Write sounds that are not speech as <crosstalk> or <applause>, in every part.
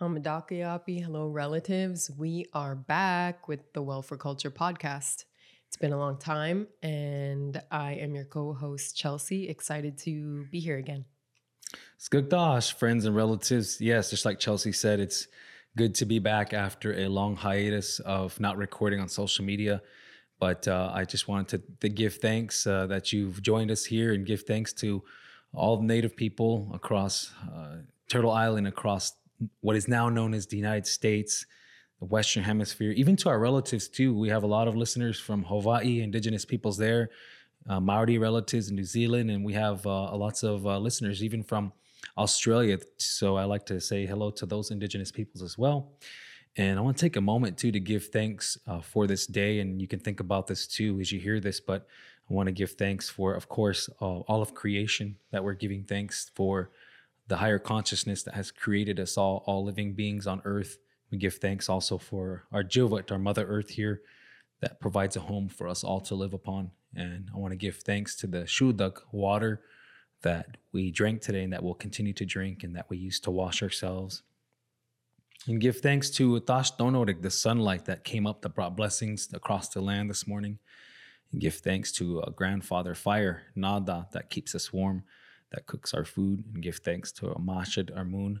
Hamadakayapi, hello relatives. We are back with the Well for Culture podcast. It's been a long time, and I am your co-host Chelsea. Excited to be here again. It's Skugdash, friends and relatives. Yes, just like Chelsea said, it's good to be back after a long hiatus of not recording on social media. But uh, I just wanted to, to give thanks uh, that you've joined us here and give thanks to all the Native people across uh, Turtle Island, across what is now known as the United States, the Western Hemisphere, even to our relatives too. We have a lot of listeners from Hawaii, indigenous peoples there, uh, Maori relatives in New Zealand, and we have uh, lots of uh, listeners even from Australia. So I like to say hello to those indigenous peoples as well. And I want to take a moment too to give thanks uh, for this day. And you can think about this too as you hear this, but I want to give thanks for, of course, all of creation that we're giving thanks for the higher consciousness that has created us all, all living beings on earth. We give thanks also for our Jivat, our Mother Earth here, that provides a home for us all to live upon. And I want to give thanks to the Shudak water that we drank today and that we'll continue to drink and that we use to wash ourselves. And give thanks to Tash Donorik, the sunlight that came up that brought blessings across the land this morning. And give thanks to a grandfather fire, Nada, that keeps us warm that cooks our food, and give thanks to Amashad moon.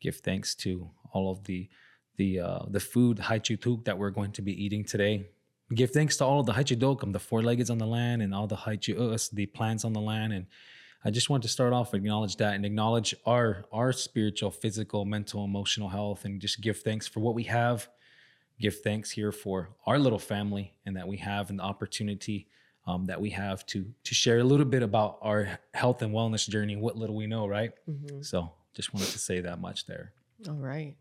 Give thanks to all of the the uh, the food haichutuk that we're going to be eating today. Give thanks to all of the haichudokam, the four-leggeds on the land, and all the haichuus, the plants on the land. And I just want to start off acknowledge that and acknowledge our our spiritual, physical, mental, emotional health, and just give thanks for what we have. Give thanks here for our little family and that we have an opportunity um, that we have to to share a little bit about our health and wellness journey, what little we know, right? Mm-hmm. So just wanted to say that much there. All right.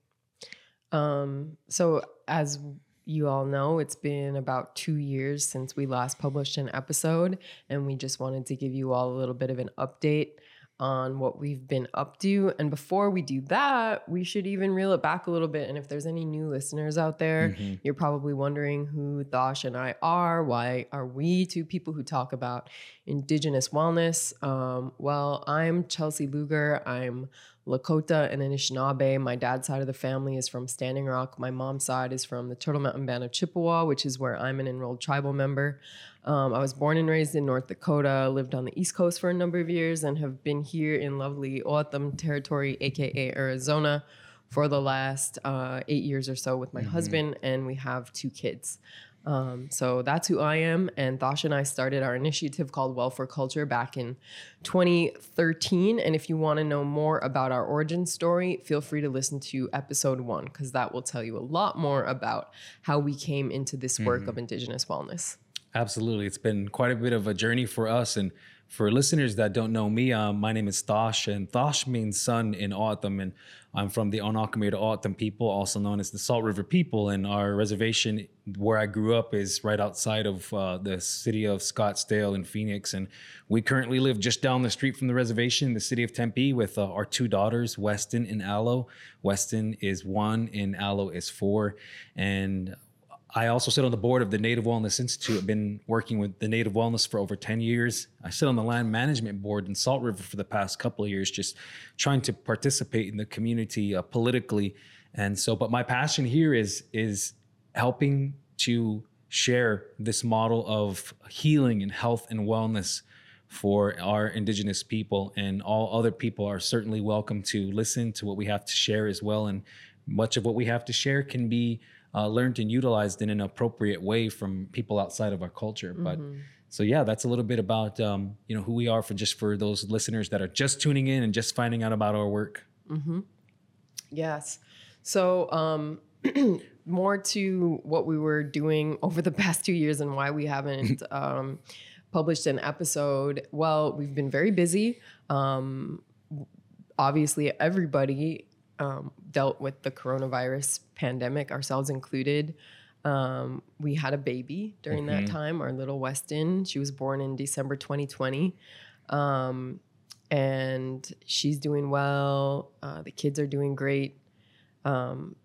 Um, so as you all know, it's been about two years since we last published an episode, and we just wanted to give you all a little bit of an update on what we've been up to. And before we do that, we should even reel it back a little bit. And if there's any new listeners out there, mm-hmm. you're probably wondering who Thosh and I are. Why are we two people who talk about Indigenous wellness? Um, well, I'm Chelsea Luger. I'm Lakota and Anishinaabe. My dad's side of the family is from Standing Rock. My mom's side is from the Turtle Mountain Band of Chippewa, which is where I'm an enrolled tribal member. Um, I was born and raised in North Dakota, lived on the East Coast for a number of years, and have been here in lovely O'odham territory, aka Arizona, for the last uh, eight years or so with my mm-hmm. husband, and we have two kids. Um, so that's who I am. And Thosh and I started our initiative called Well for Culture back in 2013. And if you want to know more about our origin story, feel free to listen to episode one, because that will tell you a lot more about how we came into this work mm-hmm. of Indigenous wellness. Absolutely. It's been quite a bit of a journey for us. And for listeners that don't know me, um, my name is Thosh, and Thosh means son in O'odham. And I'm from the Onk Akimel O'odham people, also known as the Salt River people. And our reservation where I grew up is right outside of uh, the city of Scottsdale in Phoenix. And we currently live just down the street from the reservation in the city of Tempe with uh, our two daughters, Weston and Aloe. Weston is one and Aloe is four. And I also sit on the board of the Native Wellness Institute. I've been working with the Native Wellness for over 10 years. I sit on the land management board in Salt River for the past couple of years, just trying to participate in the community uh, politically. And so, but my passion here is is helping to share this model of healing and health and wellness for our indigenous people and all other people are certainly welcome to listen to what we have to share as well and much of what we have to share can be uh, learned and utilized in an appropriate way from people outside of our culture. Mm-hmm. But so yeah, that's a little bit about um, you know who we are for just for those listeners that are just tuning in and just finding out about our work. Mm-hmm. Yes. So um, <clears throat> more to what we were doing over the <laughs> past two years and why we haven't <laughs> um, published an episode. Well, we've been very busy. Um, obviously, everybody um, dealt with the coronavirus pandemic, ourselves included. Um, we had a baby during mm-hmm. that time, our little Weston. She was born in December 2020. Um, and she's doing well. Uh, the kids are doing great. Um,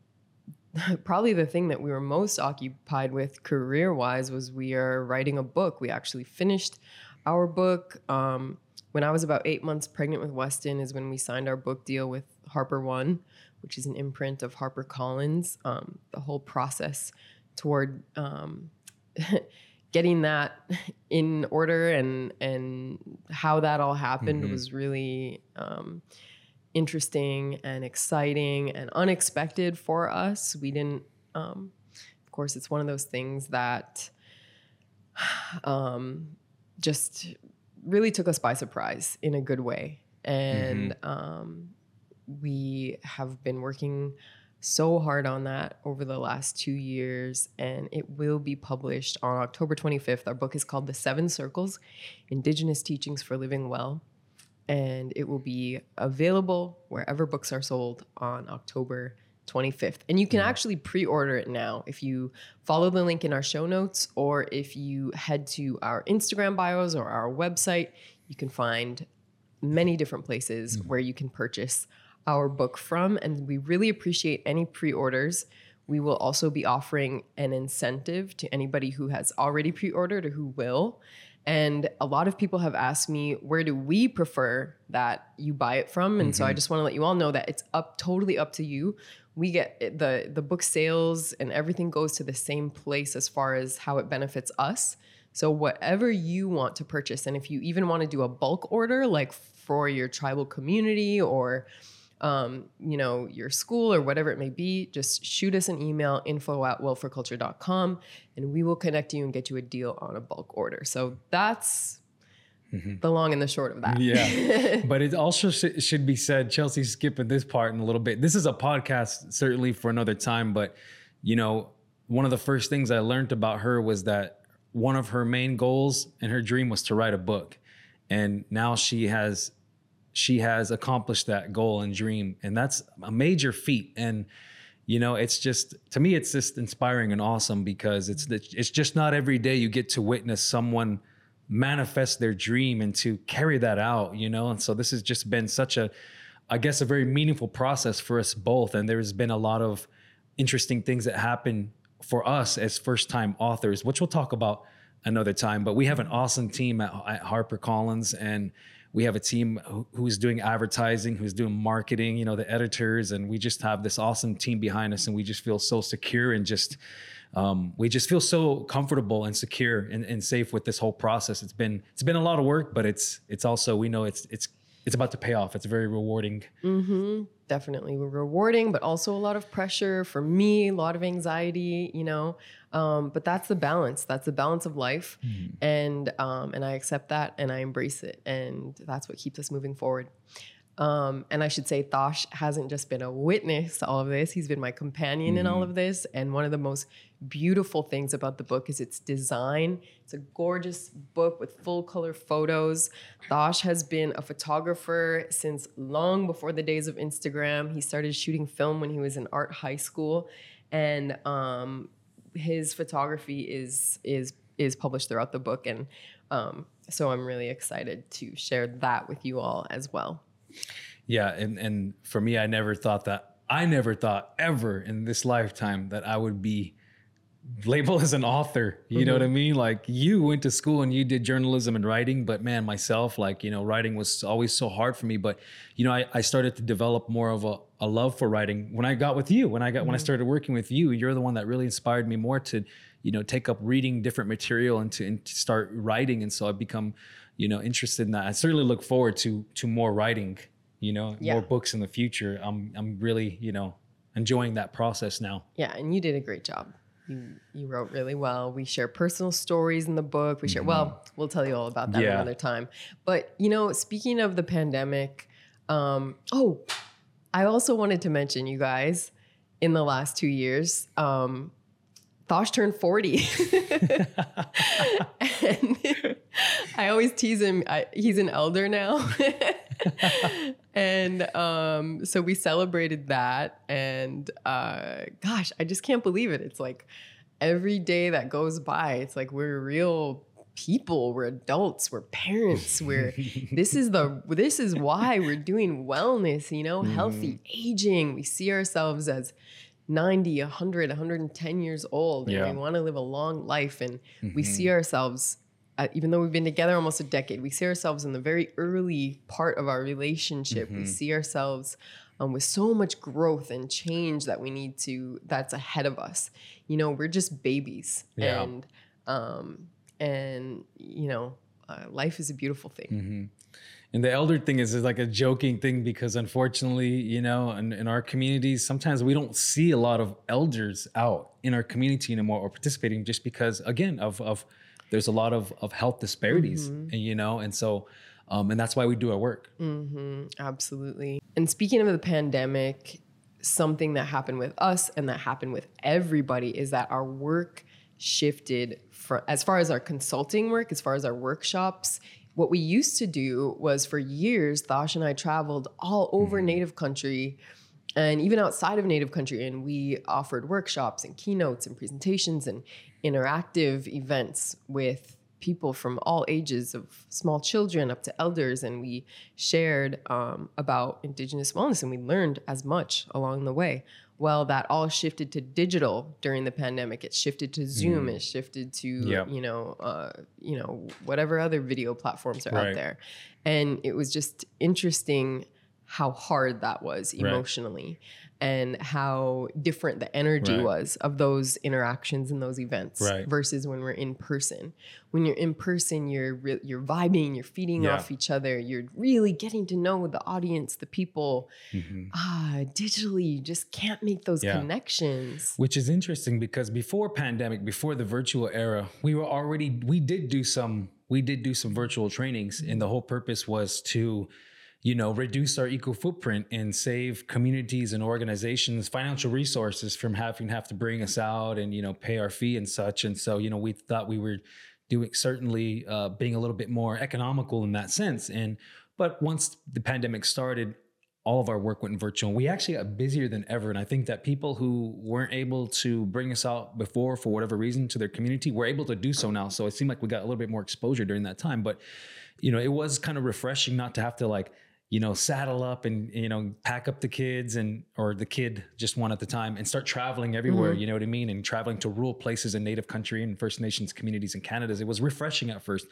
<laughs> probably the thing that we were most occupied with career wise was we are writing a book. We actually finished our book. Um, when I was about eight months pregnant with Weston, is when we signed our book deal with HarperOne, which is an imprint of HarperCollins. Um, the whole process toward um, <laughs> getting that <laughs> in order and and how that all happened Mhm. was really um, interesting and exciting and unexpected for us. We didn't, um, of course, it's one of those things that <sighs> um, just really took us by surprise in a good way. And um, we have been working so hard on that over the last two years, and it will be published on October 25th. Our book is called The Seven Circles Indigenous Teachings for Living Well, and it will be available wherever books are sold on October 25th. And you can actually pre order it now if you follow the link in our show notes, or if you head to our Instagram bios or our website, you can find many different places mm. where you can purchase our book from. And we really appreciate any pre orders. We will also be offering an incentive to anybody who has already pre ordered or who will. And a lot of people have asked me, where do we prefer that you buy it from? And so I mm-hmm. just want to let you all know that it's up totally up to you. We get eh, the the book sales and everything goes to the same place as far as how it benefits us. So whatever you want to purchase, and if you even want to do a bulk order, like for your tribal community or um, you know, your school or whatever it may be, just shoot us an email, info at wellforculture.com, and we will connect you and get you a deal on a bulk order. So that's the long and the short of that. Mm-hmm. Yeah. <laughs> but it also sh- should be said, Chelsea's skipping this part in a little bit. This is a podcast, certainly for another time. But, you know, one of the first things I learned about her was that one of her main goals and her dream was to write a book. And now she has she has accomplished that goal and dream and that's a major feat. And you know it's just to me it's just inspiring and awesome because it's it's just not every day you get to witness someone manifest their dream and to carry that out you know? And so this has just been such a i guess a very meaningful process for us both. And there's been a lot of interesting things that happen for us as first time authors which we'll talk about another time. But we have an awesome team at, at harper collins and we have a team who's doing advertising who's doing marketing you know the editors and we just have this awesome team behind us and we just feel so secure and just um, we just feel so comfortable and secure and, and safe with this whole process. It's been it's been a lot of work but it's it's also we know it's it's it's about to pay off. It's very rewarding. Hmm Definitely rewarding, but also a lot of pressure for me, a lot of anxiety, you know. Um, but that's the balance. That's the balance of life, and um, and I accept that and I embrace it, and that's what keeps us moving forward. Um, and I should say, Thosh hasn't just been a witness to all of this; he's been my companion in all of this. And one of the most beautiful things about the book is its design. It's a gorgeous book with full color photos. Thosh has been a photographer since long before the days of Instagram. He started shooting film when he was in art high school, and um, his photography is is is published throughout the book. And um, so I'm really excited to share that with you all as well. Yeah, and and for me, I never thought that I never thought ever in this lifetime that I would be labeled <laughs> as an author. You know mm-hmm. what I mean? Like you went to school and you did journalism and writing, but man, myself, like you know, writing was always so hard for me. But you know, I, I started to develop more of a, a love for writing when I got with you. When I got when I mm-hmm. started working with you, you're the one that really inspired me more to you know take up reading different material and to, and to start writing. And so I've become you know interested in that. I certainly look forward to to more writing. You know, Yeah. more books in the future. I'm I'm really you know enjoying that process now. Yeah, and you did a great job. You you wrote really well. We share personal stories in the book. We share well, we'll tell you all about that Yeah. another time. But you know, speaking of the pandemic, um, oh, I also wanted to mention you guys in the last two years, um, Thosh turned 40. <laughs> and I always tease him, I, he's an elder now. <laughs> and um, so we celebrated that. And uh, gosh, I just can't believe it. It's like every day that goes by, it's like we're real people we're adults we're parents we're <laughs> this is the this is why we're doing wellness you know healthy aging we see ourselves as 90 100 110 years old and Yeah. we want to live a long life and we see ourselves uh, even though we've been together almost a decade we see ourselves in the very early part of our relationship we see ourselves um, with so much growth and change that we need to that's ahead of us. You know, we're just babies, Yeah. and um, and you know, uh, life is a beautiful thing. Mm-hmm. And the elder thing is, is like a joking thing because unfortunately, you know, in, in our communities, sometimes we don't see a lot of elders out in our community anymore or participating just because, again, of, of there's a lot of, of health disparities, and, you know, and so, um, and that's why we do our work. mm-hmm. absolutely. And speaking of the pandemic, something that happened with us and that happened with everybody is that our work shifted from as far as our consulting work, as far as our workshops. What we used to do was for years, Thosh and I traveled all over Native country and even outside of Native country, and we offered workshops and keynotes and presentations and interactive events with people from all ages of small children up to elders and we shared um, about indigenous wellness and we learned as much along the way well that all shifted to digital during the pandemic. It shifted to zoom. It shifted to Yep. you know uh, you know whatever other video platforms are Right. out there. And it was just interesting how hard that was emotionally and how different the energy Right. was of those interactions and those events Right. versus when we're in person. When you're in person, you're re- you're vibing, you're feeding Yeah. off each other, you're really getting to know the audience, the people. Mhm. Ah, digitally, you just can't make those Yeah. connections. Which is interesting because before pandemic, before the virtual era, we were already we did do some we did do some virtual trainings, and the whole purpose was to, you know, reduce our eco footprint and save communities and organizations financial resources from having to have to bring us out and you know pay our fee and such. And so you know we thought we were doing certainly uh, being a little bit more economical in that sense. And but once the pandemic started, all of our work went virtual. We actually got busier than ever. And I think that people who weren't able to bring us out before for whatever reason to their community were able to do so now. So it seemed like we got a little bit more exposure during that time. But, you know, it was kind of refreshing not to have to like, you know, saddle up and, you know, pack up the kids and, or the kid, just one at the time, and start traveling everywhere. You know what I mean? And traveling to rural places in Native country and First Nations communities in Canada. It was refreshing at first.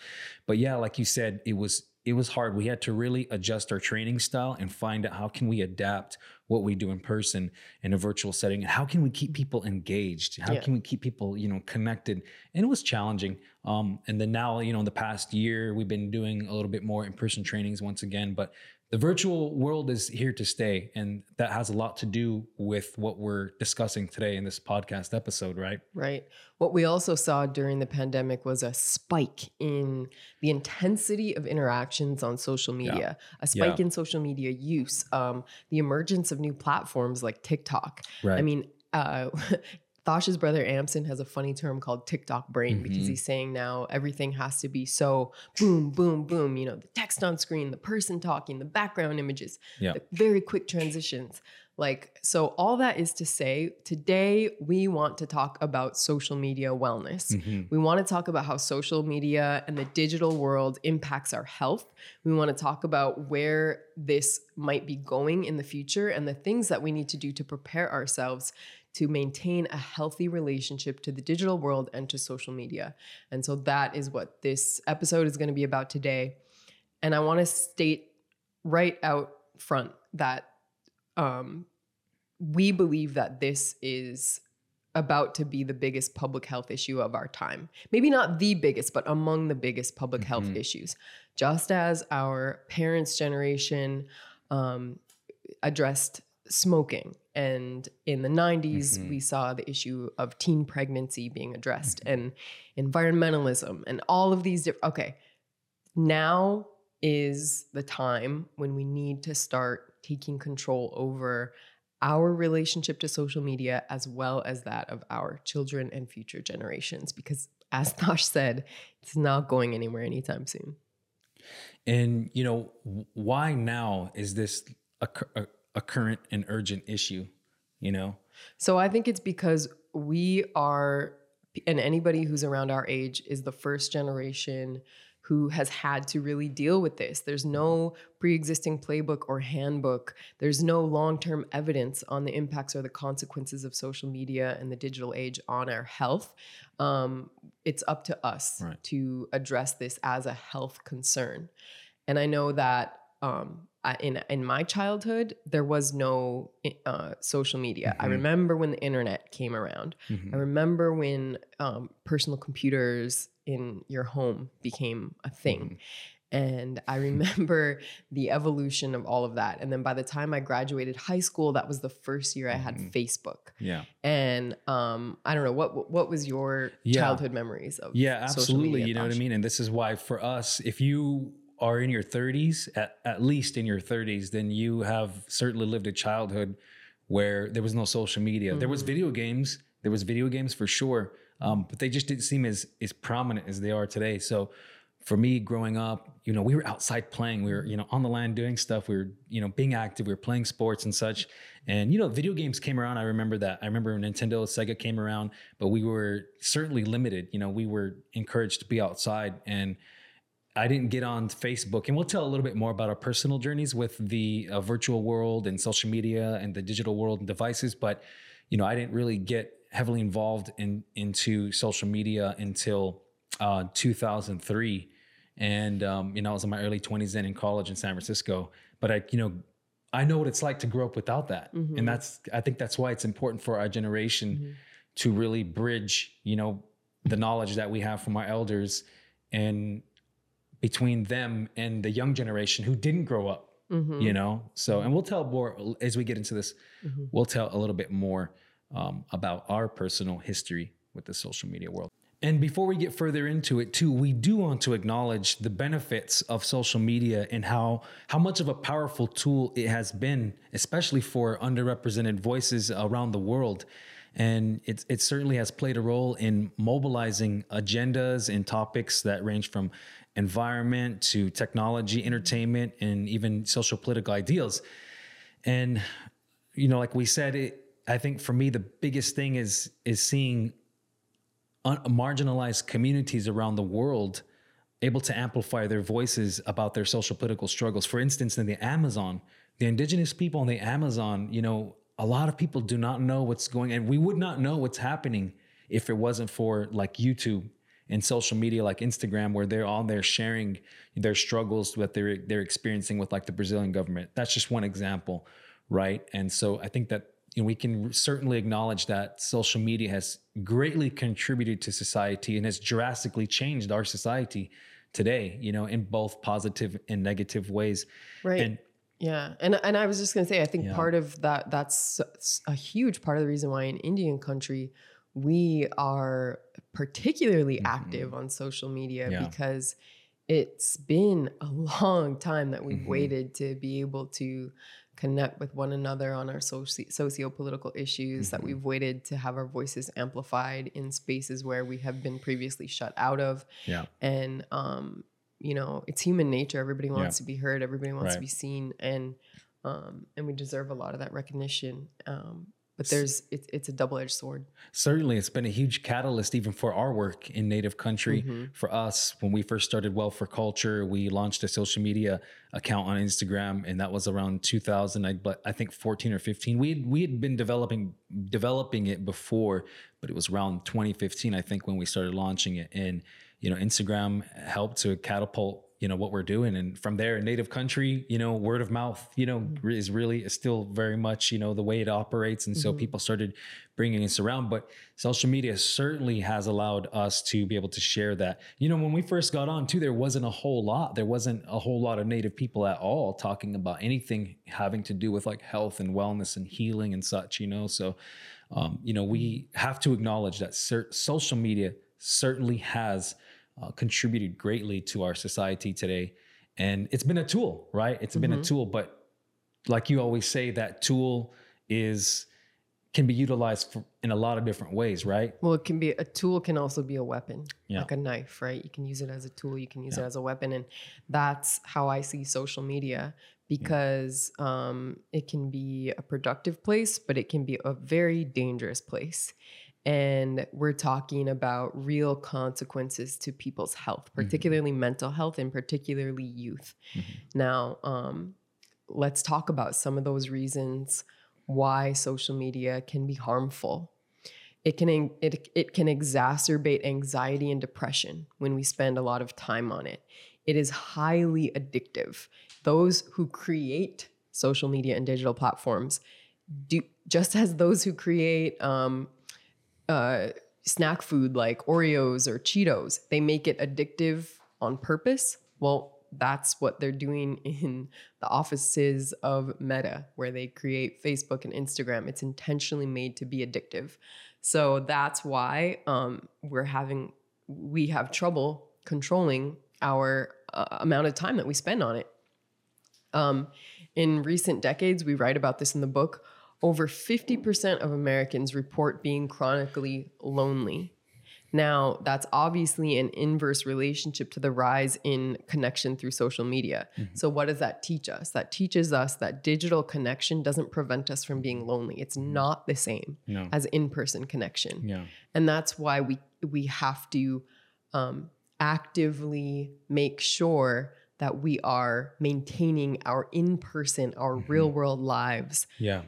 But yeah, like you said, it was it was hard. We had to really adjust our training style and find out how can we adapt what we do in person in a virtual setting and how can we keep people engaged? How Yeah. can we keep people, you know, connected? And it was challenging. Um, and then now, you know, in the past year, we've been doing a little bit more in-person trainings once again, but the virtual world is here to stay. And that has a lot to do with what we're discussing today in this podcast episode, right? Right. What we also saw during the pandemic was a spike in the intensity of interactions on social media, a spike Yeah. in social media use, um, the emergence of new platforms like TikTok. Right. I mean, uh, <laughs> Thosh's brother Amson has a funny term called TikTok brain because Mhm. he's saying now everything has to be so boom, boom, boom. You know, the text on screen, the person talking, the background images, Yeah. the very quick transitions. Like, so all that is to say, today we want to talk about social media wellness. Mhm. We want to talk about how social media and the digital world impacts our health. We want to talk about where this might be going in the future and the things that we need to do to prepare ourselves to maintain a healthy relationship to the digital world and to social media. And so that is what this episode is going to be about today. And I want to state right out front that um, we believe that this is about to be the biggest public health issue of our time. Maybe not the biggest, but among the biggest public health Mhm. issues. Just as our parents' generation um, addressed smoking, and in the 90s, Mhm. we saw the issue of teen pregnancy being addressed, and environmentalism, and all of these different. Okay, now is the time when we need to start taking control over our relationship to social media as well as that of our children and future generations because as <laughs> Thosh said it's not going anywhere anytime soon And you know, why now is this a, cur- a, current and urgent issue? You know, so i think it's because we are and anybody who's around our age is the first generation who has had to really deal with this. There's no pre existing playbook or handbook. There's no long term evidence on the impacts or the consequences of social media and the digital age on our health. Um, it's up to us Right. to address this as a health concern. And I know that um, I- in in my childhood there was no uh, social media. I Mhm. remember when the internet came around. Mhm. I remember when um, personal computers in your home became a thing. Mhm. And I <laughs> remember the evolution of all of that. And then by the time I graduated high school, that was the first year I had Mhm. Facebook. Yeah. And um, I don't know what what was your Yeah. childhood memories of Yeah, social absolutely. media, You know what I mean? And this is why for us, if you are in your 30s, at, at least in your 30s, then you have certainly lived a childhood where there was no social media. There was Mhm. video games. There was video games for sure, um, but they just didn't seem as as prominent as they are today. So for me growing up, you know, we were outside playing. We were, you know, on the land doing stuff. We were, you know, being active. We were playing sports and such. And you know, video games came around. I remember that. I remember Nintendo, Sega came around, but we were certainly limited. You know, we were encouraged to be outside and I didn't get on Facebook, and we'll tell a little bit more about our personal journeys with the uh, virtual world and social media and the digital world and devices. But you know, I didn't really get heavily involved in into social media until uh, 2003, and um, you know, I was in my early 20s then in college in San Francisco. But I, you know, I know what it's like to grow up without that, Mhm. and that's I think that's why it's important for our generation Mhm. to really bridge, you know, the knowledge that we have from our elders and between them and the young generation who didn't grow up, Mhm. you know? So, and we'll tell more as we get into this, Mhm. we'll tell a little bit more um, about our personal history with the social media world. And before we get further into it, too, we do want to acknowledge the benefits of social media and how how much of a powerful tool it has been, especially for underrepresented voices around the world. And it, it certainly has played a role in mobilizing agendas and topics that range from environment to technology, entertainment, and even social political ideals. And you know, like we said, it, I think for me the biggest thing is is seeing un- marginalized communities around the world able to amplify their voices about their social political struggles. For instance, in the Amazon, the indigenous people in the Amazon, you know, a lot of people do not know what's going and we would not know what's happening if it wasn't for like YouTube and social media like Instagram where they're on there sharing their struggles that they're they're experiencing with like the Brazilian government. That's just one example, right? And so I think that you know, we can certainly acknowledge that social media has greatly contributed to society and has drastically changed our society today, you know, in both positive and negative ways. Right. And Yeah, and and I was just gonna say, I think Yeah. part of that that's a huge part of the reason why in Indian country we are particularly Mhm. active on social media Yeah. because it's been a long time that we've Mhm. waited to be able to connect with one another on our soci- socio-political issues that Mhm. we've waited to have our voices amplified in spaces where we have been previously shut out of yeah, and um you know it's human nature everybody wants Yeah. to be heard everybody wants to be seen and um and we deserve a lot of that recognition um but there's it's, it's a double-edged sword certainly it's been a huge catalyst even for our work in native country. Mhm. For us, when we first started Well for Culture, we launched a social media account on Instagram, and that was around 2000, I, but I think 14 or 15. We had, we had been developing developing it before, but it was around 2015, I think, when we started launching it. And you know, Instagram helped to catapult you know what we're doing, and from there, native country, you know, word of mouth, you know, Mhm. is really is still very much you know the way it operates, and so Mhm. people started bringing us around. But social media certainly has allowed us to be able to share that. You know, when we first got on too, there wasn't a whole lot. There wasn't a whole lot of native people at all talking about anything having to do with like health and wellness and healing and such. You know, so um, you know we have to acknowledge that cer- social media certainly has uh, contributed greatly to our society today, and it's been a tool, right? It's been a Mhm. tool, but like you always say, that tool is can be utilized for, in a lot of different ways, right? well it can be a tool can also be a weapon Yeah. like a knife right you can use it as a tool you can use Yeah. it as a weapon and that's how i see social media because um, it can be a productive place but it can be a very dangerous place and we're talking about real consequences to people's health particularly mental health and particularly youth. Mhm. now um, let's talk about some of those reasons why social media can be harmful. It can it, it can exacerbate anxiety and depression when we spend a lot of time on it. It is highly addictive. Those who create social media and digital platforms do just as those who create um, uh, snack food like Oreos or Cheetos, they make it addictive on purpose. Well, that's what they're doing <laughs> in the offices of Meta, where they create Facebook and Instagram. It's intentionally made to be addictive. So that's why um, we're having, we have trouble controlling our uh, amount of time that we spend on it. Um, in recent decades, we write about this in the book. Over 50% of Americans report being chronically lonely. Now, that's obviously an inverse relationship to the rise in connection through social media. Mm-hmm. So, what does that teach us? That teaches us that digital connection doesn't prevent us from being lonely. It's not the same no. as in person connection. Yeah. And that's why we, we have to um, actively make sure that we are maintaining our in person, our mm-hmm. real world lives. Yeah.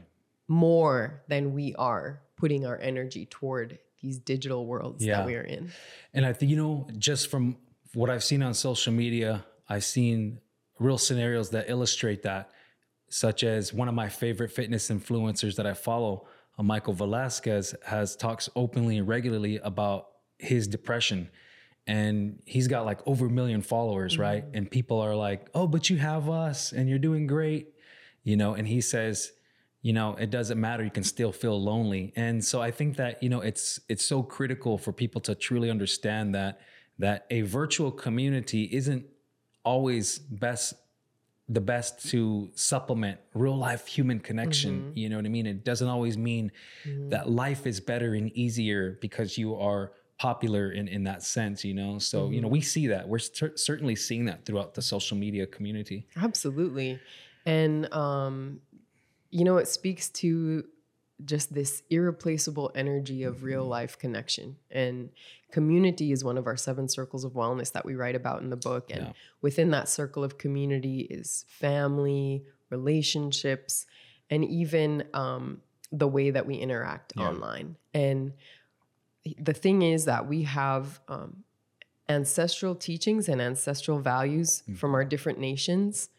More than we are putting our energy toward these digital worlds yeah. that we are in. And I think, you know, just from what I've seen on social media, I've seen real scenarios that illustrate that, such as one of my favorite fitness influencers that I follow, uh, Michael Velasquez, has talks openly and regularly about his depression. And he's got like over a million followers, mm-hmm. right? And people are like, oh, but you have us and you're doing great, you know? And he says, you know it doesn't matter you can still feel lonely and so i think that you know it's it's so critical for people to truly understand that that a virtual community isn't always best the best to supplement real life human connection mm-hmm. you know what i mean it doesn't always mean mm-hmm. that life is better and easier because you are popular in in that sense you know so mm-hmm. you know mm-hmm. we see that we're cer- certainly seeing that throughout the social media community absolutely and um you know, it speaks to just this irreplaceable energy of real mm-hmm. life connection. And community is one of our seven circles of wellness that we write about in the book. And yeah. within that circle of community is family, relationships, and even um, the way that we interact yeah. online. And the thing is that we have um, ancestral teachings and ancestral values mm-hmm. from our different nations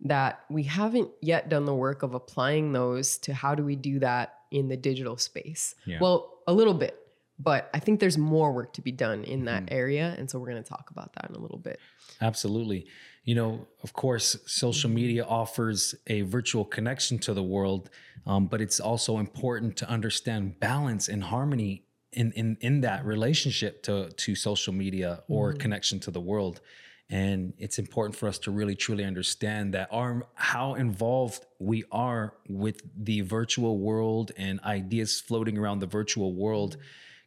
that we haven't yet done the work of applying those to how do we do that in the digital space. Yeah. Well, a little bit, but I think there's more work to be done in that mm-hmm. area. And so we're going to talk about that in a little bit. Absolutely. You know, of course, social mm-hmm. media offers a virtual connection to the world, um, but it's also important to understand balance and harmony in, in, in that relationship to, to social media or mm-hmm. connection to the world. And it's important for us to really truly understand that our how involved we are with the virtual world and ideas floating around the virtual world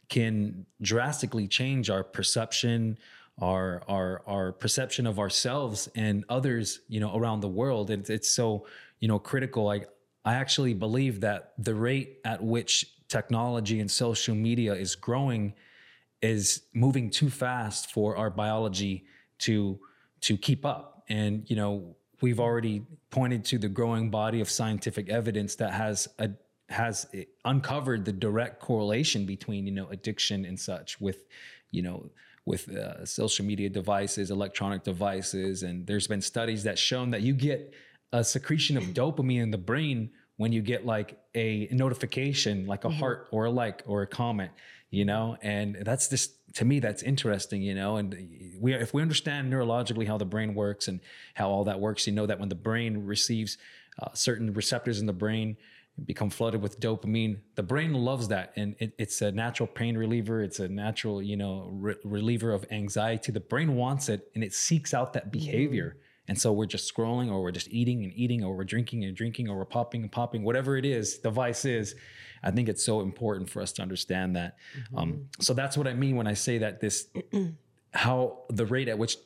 can drastically change our perception, our our our perception of ourselves and others, you know, around the world. And it's so, you know, critical. Like I actually believe that the rate at which technology and social media is growing is moving too fast for our biology to to keep up. And you know, we've already pointed to the growing body of scientific evidence that has a has uncovered the direct correlation between you know addiction and such with you know with uh, social media devices electronic devices and there's been studies that shown that you get a secretion of dopamine in the brain when you get like a notification like a mm-hmm. heart or a like or a comment you know? And that's just to me that's interesting you know? And we if we understand neurologically how the brain works and how all that works you know that when the brain receives uh, certain receptors in the brain become flooded with dopamine the brain loves that. And it, it's a natural pain reliever. It's a natural you know re- reliever of anxiety. The brain wants it and it seeks out that behavior. mm. And so we're just scrolling or we're just eating and eating or we're drinking and drinking or we're popping and popping whatever it is the vice is I think it's so important for us to understand that. Mm-hmm. Um, so that's what I mean when I say that this, <clears throat> how the rate at which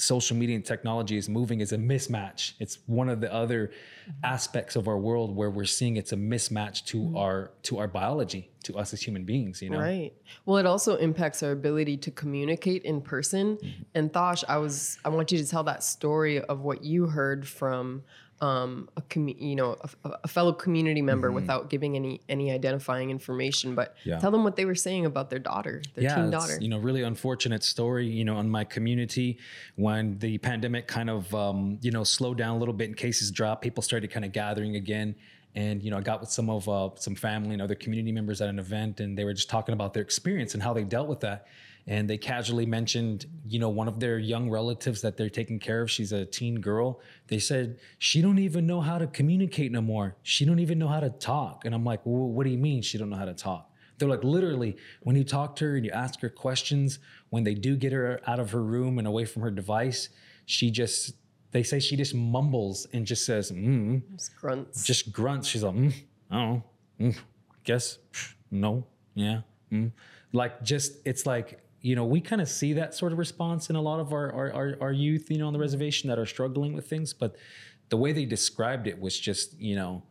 social media and technology is moving is a mismatch. It's one of the other mm-hmm. aspects of our world where we're seeing it's a mismatch to mm-hmm. our to our biology, to us as human beings, you know. Right. Well, it also impacts our ability to communicate in person. Mm-hmm. And Thosh, I was I want you to tell that story of what you heard from um, a commu- you know a, a fellow community member without giving any any identifying information, but Yeah. tell them what they were saying about their daughter, their teen daughter. You know, really unfortunate story. You know, in my community, when the pandemic kind of um, you know slowed down a little bit and cases dropped, people started kind of gathering again. And you know, I got with some of uh, some family and other community members at an event, and they were just talking about their experience and how they dealt with that. And they casually mentioned, you know, one of their young relatives that they're taking care of. She's a teen girl. They said she don't even know how to communicate no more. She don't even know how to talk. And I'm like, well, what do you mean she don't know how to talk? They're like literally when you talk to her and you ask her questions, when they do get her out of her room and away from her device, she just they say she just mumbles and just says, mm, Just grunts. just grunts. She's like, mm, I don't know, mm, guess no, yeah, mm. like just it's like you know we kind of see that sort of response in a lot of our, our our our youth, you know, on the reservation that are struggling with things, but the way they described it was just you know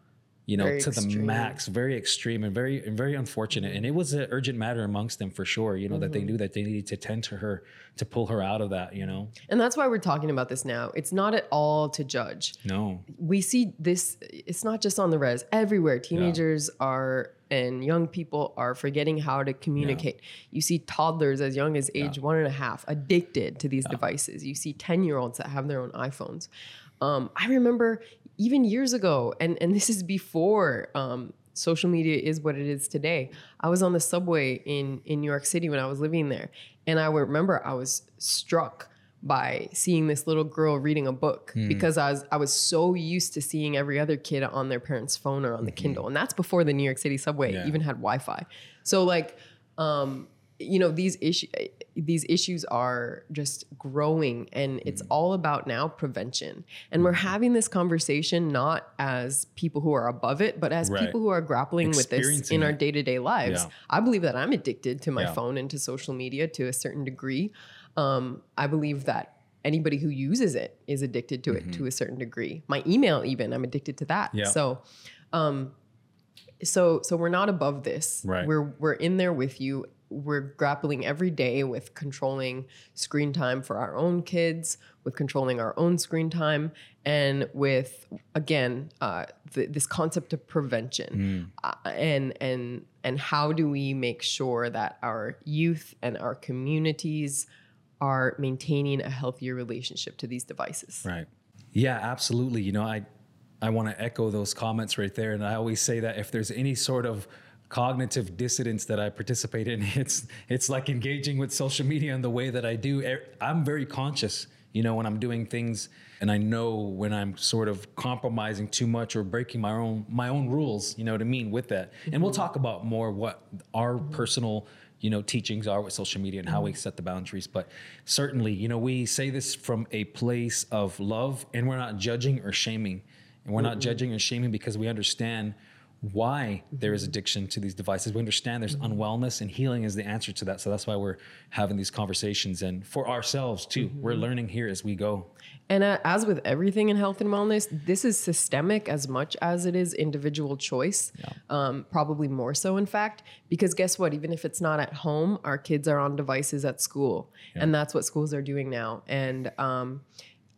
you know, Very to the max, very extreme and very and very unfortunate. And it was an urgent matter amongst them for sure. You know that Mm-hmm. they knew that they needed to tend to her to pull her out of that. You know, and that's why we're talking about this now. It's not at all to judge. no, we see this it's not just on the res everywhere teenagers are and young people are forgetting how to communicate. You see toddlers as young as age one and a half addicted to these devices. You see 10 year olds that have their own iphones. Um, i remember even years ago and, and this is before um, social media is what it is today. I was on the subway in, in new york city when i was living there and i remember i was struck by seeing this little girl reading a book hmm. because I was I was so used to seeing every other kid on their parents' phone or on the hmm. Kindle, and that's before the New York City subway Yeah. even had Wi-Fi. So like, um, you know, these issues these issues are just growing, and it's hmm. all about now prevention. And we're having this conversation not as people who are above it, but as Right. people who are grappling with this in our day to day lives. Yeah. I believe that I'm addicted to my Yeah. phone and to social media to a certain degree. Um, I believe that anybody who uses it is addicted to it to a certain degree. My email, even, I'm addicted to that. Mm-hmm. Yeah. So, um, so, so we're not above this. Right. We're we're in there with you. We're grappling every day with controlling screen time for our own kids, with controlling our own screen time, and with again uh, th- this concept of prevention, uh, and and and how do we make sure that our youth and our communities are maintaining a healthier relationship to these devices? Right. Yeah, absolutely. You know, I I want to echo those comments right there, and I always say that if there's any sort of cognitive dissonance that I participate in, <laughs> it's it's like engaging with social media in the way that I do. I'm very conscious, you know, when I'm doing things, and I know when I'm sort of compromising too much or breaking my own my own rules. You know what I mean with that. And we'll mm-hmm. talk about more what our personal you know teachings are with social media and how we mm-hmm. set the boundaries. But certainly you know we say this from a place of love and we're not judging or shaming. And we're not judging or shaming because we understand why there is addiction to these devices. We understand there's unwellness and healing is the answer to that. So that's why we're having these conversations and for ourselves too. We're learning here as we go. And uh, as with everything in health and wellness, this is systemic as much as it is individual choice. Um, probably more so, in fact, because guess what? Even if it's not at home, our kids are on devices at school, and that's what schools are doing now. And um,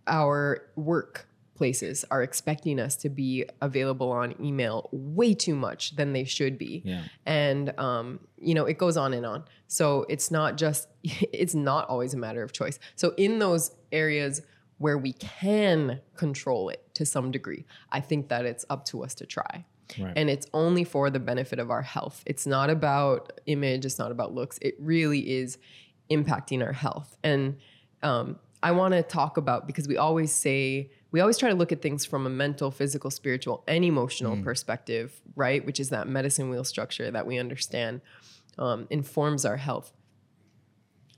our work places are expecting us to be available on email way too much than they should be. Yeah. and um, you know it goes on and on. So it's not just <laughs> it's not always a matter of choice. So in those areas where we can control it to some degree i think that it's up to us to try. Right. and it's only for the benefit of our health. It's not about image. It's not about looks. It really is impacting our health. And um, i want to talk about because we always say we always try to look at things from a mental physical spiritual and emotional perspective right which is that medicine wheel structure that we understand um, informs our health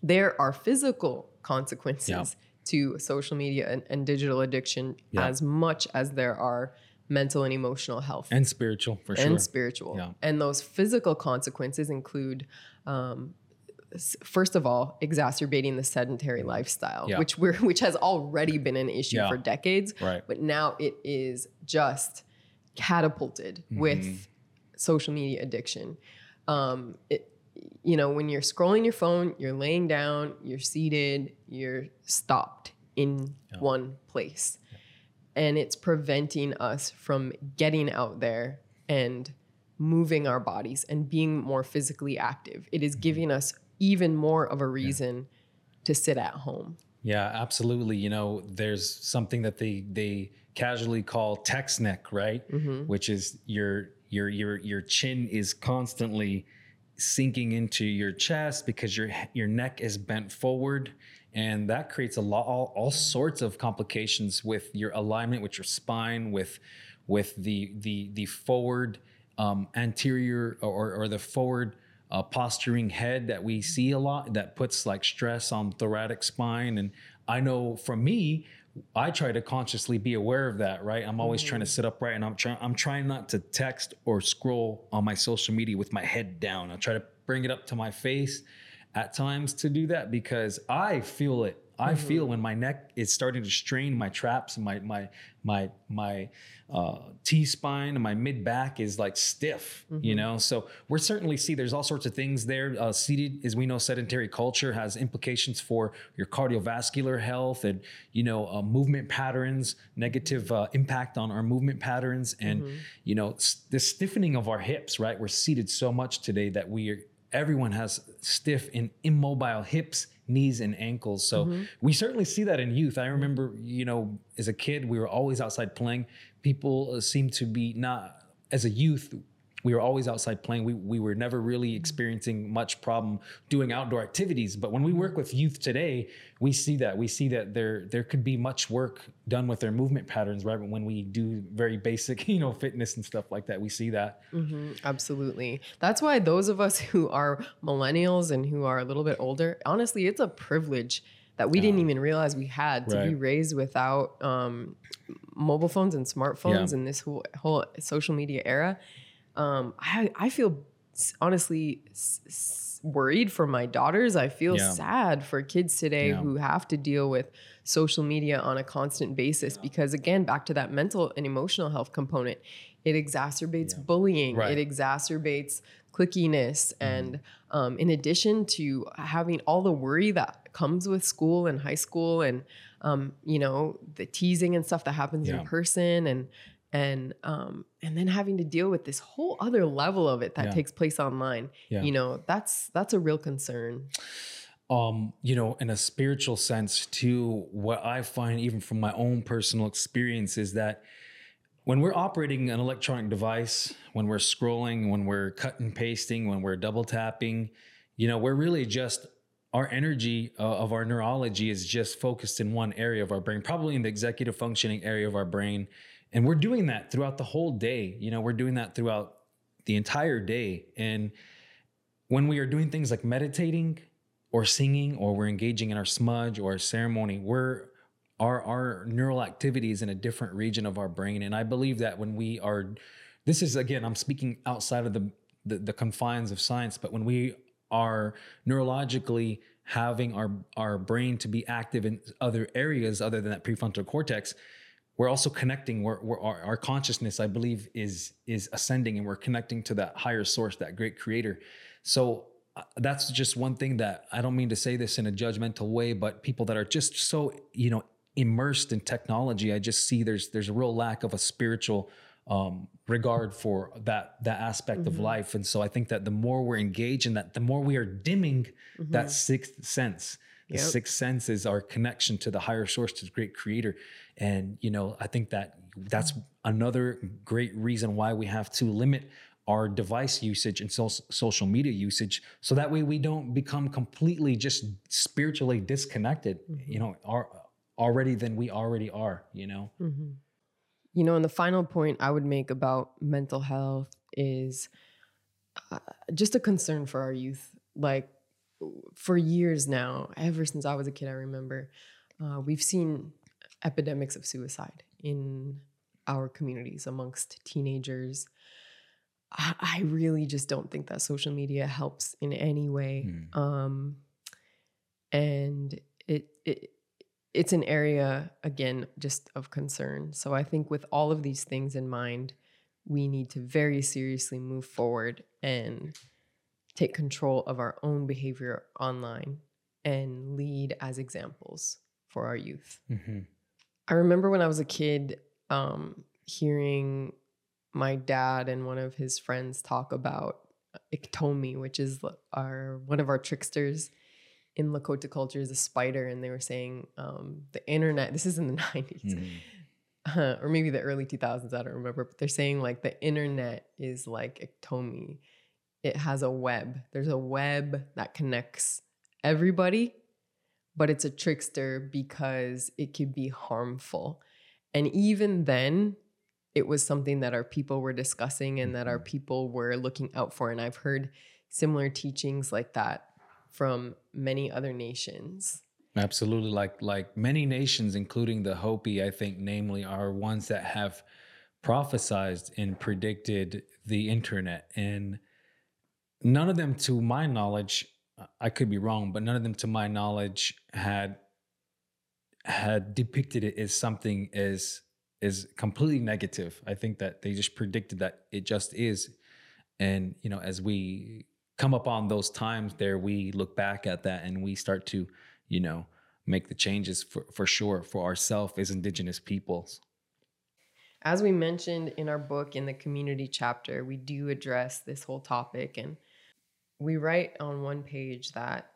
there are physical consequences Yeah. to social media and, and digital addiction Yeah. as much as there are mental and emotional health and spiritual for sure and spiritual. Yeah. And those physical consequences include, um, first of all, exacerbating the sedentary lifestyle. Yeah. which we're which has already been an issue Yeah. for decades, Right. but now it is just catapulted Mm-hmm. with social media addiction. Um, it, you know, when you're scrolling your phone, you're laying down, you're seated, you're stopped in one place. and it's preventing us from getting out there and moving our bodies and being more physically active. It is giving us even more of a reason to sit at home. Yeah, absolutely. You know, there's something that they they casually call text neck, right? Which is your your your your chin is constantly sinking into your chest because your your neck is bent forward and that creates a lot all, all sorts of complications with your alignment with your spine with with the the the forward um, anterior or or the forward uh, posturing head that we see a lot that puts like stress on thoracic spine. And i know for me i try to consciously be aware of that right? I'm always trying to sit upright and i'm trying i'm trying not to text or scroll on my social media with my head down. I try to bring it up to my face at times to do that because i feel it I feel when my neck is starting to strain, my traps and my my my my uh, T spine and my mid back is like stiff, you know. So we're certainly see there's all sorts of things there. Uh, seated, as we know, sedentary culture has implications for your cardiovascular health and you know uh, movement patterns, negative uh, impact on our movement patterns, and you know the stiffening of our hips. Right, we're seated so much today that we are everyone has stiff and immobile hips knees and ankles. So we certainly see that in youth. I remember you know as a kid we were always outside playing. People uh, seem to be not as a youth we were always outside playing. We, we were never really experiencing much problem doing outdoor activities. But when we work with youth today we see that. We see that there there could be much work done with their movement patterns right? When we do very basic <laughs> you know fitness and stuff like that we see that. Mhm, absolutely. That's why those of us <laughs> who are millennials and who are a little bit older, honestly, it's a privilege that we didn't even realize we had to be raised without um, mobile phones and smartphones Yeah. in this whole, whole social media era. Um, I, I feel honestly s- s- worried for my daughters. I feel Yeah. sad for kids today Yeah. who have to deal with social media on a constant basis because, again, back to that mental and emotional health component, it exacerbates bullying, Right. it exacerbates clickiness. And um, in addition to having all the worry that comes with school and high school and, um, you know, the teasing and stuff that happens Yeah. in person and, and um, and then having to deal with this whole other level of it that Yeah. takes place online Yeah. you know that's that's a real concern um you know in a spiritual sense too what i find even from my own personal experience is that when we're operating an electronic device when we're scrolling when we're cut and pasting when we're double tapping you know we're really just our energy uh, of our neurology is just focused in one area of our brain probably in the executive functioning area of our brain and we're doing that throughout the whole day. You know we're doing that throughout the entire day. And when we are doing things like meditating or singing or we're engaging in our smudge or our ceremony we're our our neural activity is in a different region of our brain. And i believe that when we are this is again i'm speaking outside of the the, the confines of science but when we are neurologically having our our brain to be active in other areas other than that prefrontal cortex we're also connecting we're, we're, our, our consciousness i believe is is ascending and we're connecting to that higher source that great creator. So uh, that's just one thing that i don't mean to say this in a judgmental way but people that are just so you know immersed in technology i just see there's there's a real lack of a spiritual um, regard for that that aspect of life. And so i think that the more we're engaged in that the more we are dimming that sixth sense the Yep. sixth sense is our connection to the higher source to the great creator and you know i think that that's another great reason why we have to limit our device usage and so- social media usage so that way we don't become completely just spiritually disconnected you know are already than we already are you know? You know and the final point i would make about mental health is uh, just a concern for our youth like for years now ever since i was a kid i remember uh, we've seen epidemics of suicide in our communities amongst teenagers I, I really just don't think that social media helps in any way Mm. um, and it, it it's an area again just of concern so i think with all of these things in mind we need to very seriously move forward and take control of our own behavior online and lead as examples for our youth Mhm. I remember when I was a kid um, hearing my dad and one of his friends talk about Iktomi, which is our one of our tricksters in Lakota culture is a spider, and they were saying um, the internet. This is in the <laughs> 90s mm-hmm. uh, <laughs> or maybe the early two thousands. I don't remember, but they're saying like the internet is like Iktomi. It has a web. There's a web that connects everybody, but it's a trickster because it could be harmful. And even then, it was something that our people were discussing and that our mm-hmm. people were looking out for. And I've heard similar teachings like that from many other nations. Absolutely, like like many nations, including the Hopi, I think, namely, are ones that have prophesized and predicted the internet, and none of them, to my knowledge, I could be wrong, but none of them, to my knowledge, had had depicted it as something as is completely negative. I think that they just predicted that it just is, and you know, as we come upon those times there, we look back at that and we start to, you know, make the changes for, for sure for ourselves as indigenous peoples. As we mentioned in our book in the community chapter, we do address this whole topic and we write on one page that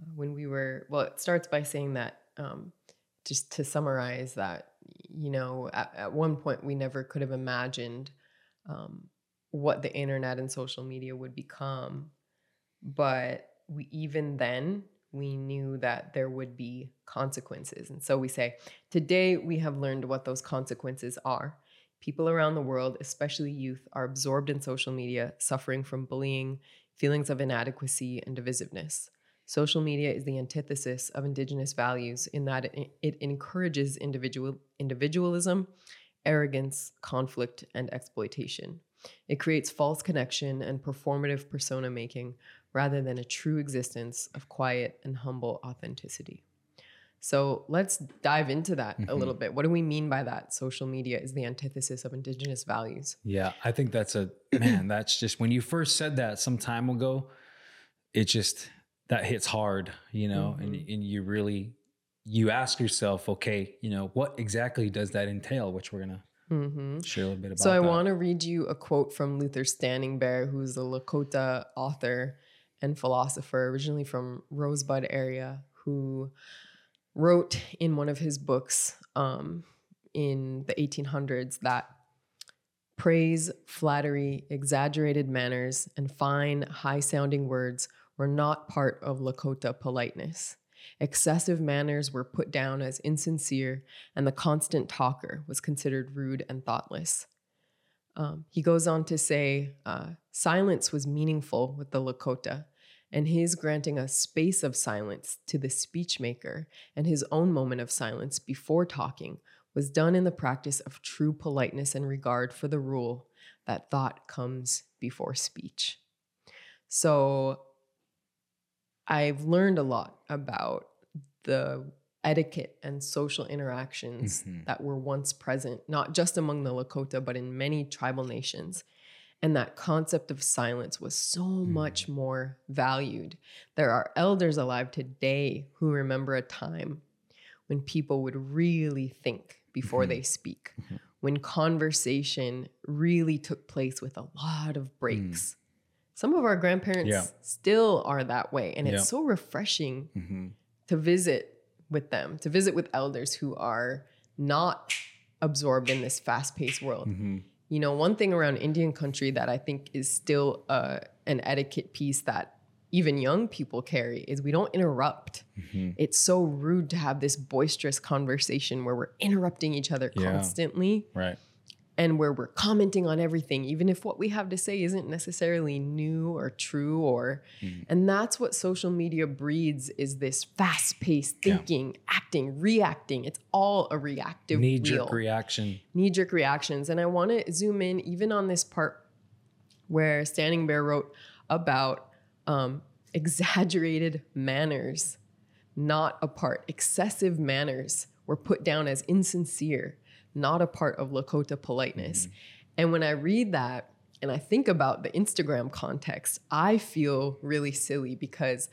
uh, when we were, well, it starts by saying that, um, just to summarize that, you know, at, at, one point we never could have imagined um, what the internet and social media would become. But we even then we knew that there would be consequences. And so we say, today we have learned what those consequences are. People around the world, especially youth, are absorbed in social media, suffering from bullying, feelings of inadequacy, and divisiveness. Social media is the antithesis of indigenous values in that it, encourages individual individualism, arrogance, conflict, and exploitation. It creates false connection and performative persona making rather than a true existence of quiet and humble authenticity. So let's dive into that mm-hmm. a little bit. What do we mean by that? Social media is the antithesis of indigenous values. Yeah, I think that's a <clears throat> man, that's just when you first said that some time ago, it just that hits hard, you know, mm-hmm. and, and you really you ask yourself, okay, you know, what exactly does that entail? Which we're gonna Mm-hmm. Share a little bit about. So I want to read you a quote from Luther Standing Bear, who's a Lakota author and philosopher, originally from Rosebud area, who wrote in one of his books um, in the 1800s that praise, flattery, exaggerated manners, and fine, high sounding words were not part of Lakota politeness. Excessive manners were put down as insincere, and the constant talker was considered rude and thoughtless. Um, he goes on to say uh, silence was meaningful with the Lakota, and his granting a space of silence to the speechmaker and his own moment of silence before talking was done in the practice of true politeness and regard for the rule that thought comes before speech. So I've learned a lot about the etiquette and social interactions mm-hmm. that were once present, not just among the Lakota, but in many tribal nations. And that concept of silence was so mm. much more valued. There are elders alive today who remember a time when people would really think before mm-hmm. they speak, mm-hmm. when conversation really took place with a lot of breaks. Mm. Some of our grandparents yeah. still are that way. And yeah. it's so refreshing mm-hmm. to visit with them, to visit with elders who are not absorbed in this fast paced world. You know, one thing around Indian country that I think is still uh, an etiquette piece that even young people carry is we don't interrupt. Mm-hmm. It's so rude to have this boisterous conversation where we're interrupting each other yeah. constantly. Right and where we're commenting on everything even if what we have to say isn't necessarily new or true or mm. and that's what social media breeds is this fast-paced thinking yeah. acting reacting. It's all a reactive knee-jerk reaction. Knee-jerk reactions. And i want to zoom in even on this part where standing bear wrote about um, <laughs> exaggerated manners not a part excessive manners were put down as insincere not a part of Lakota politeness. Mm-hmm. And when I read that and I think about the Instagram context, I feel really silly because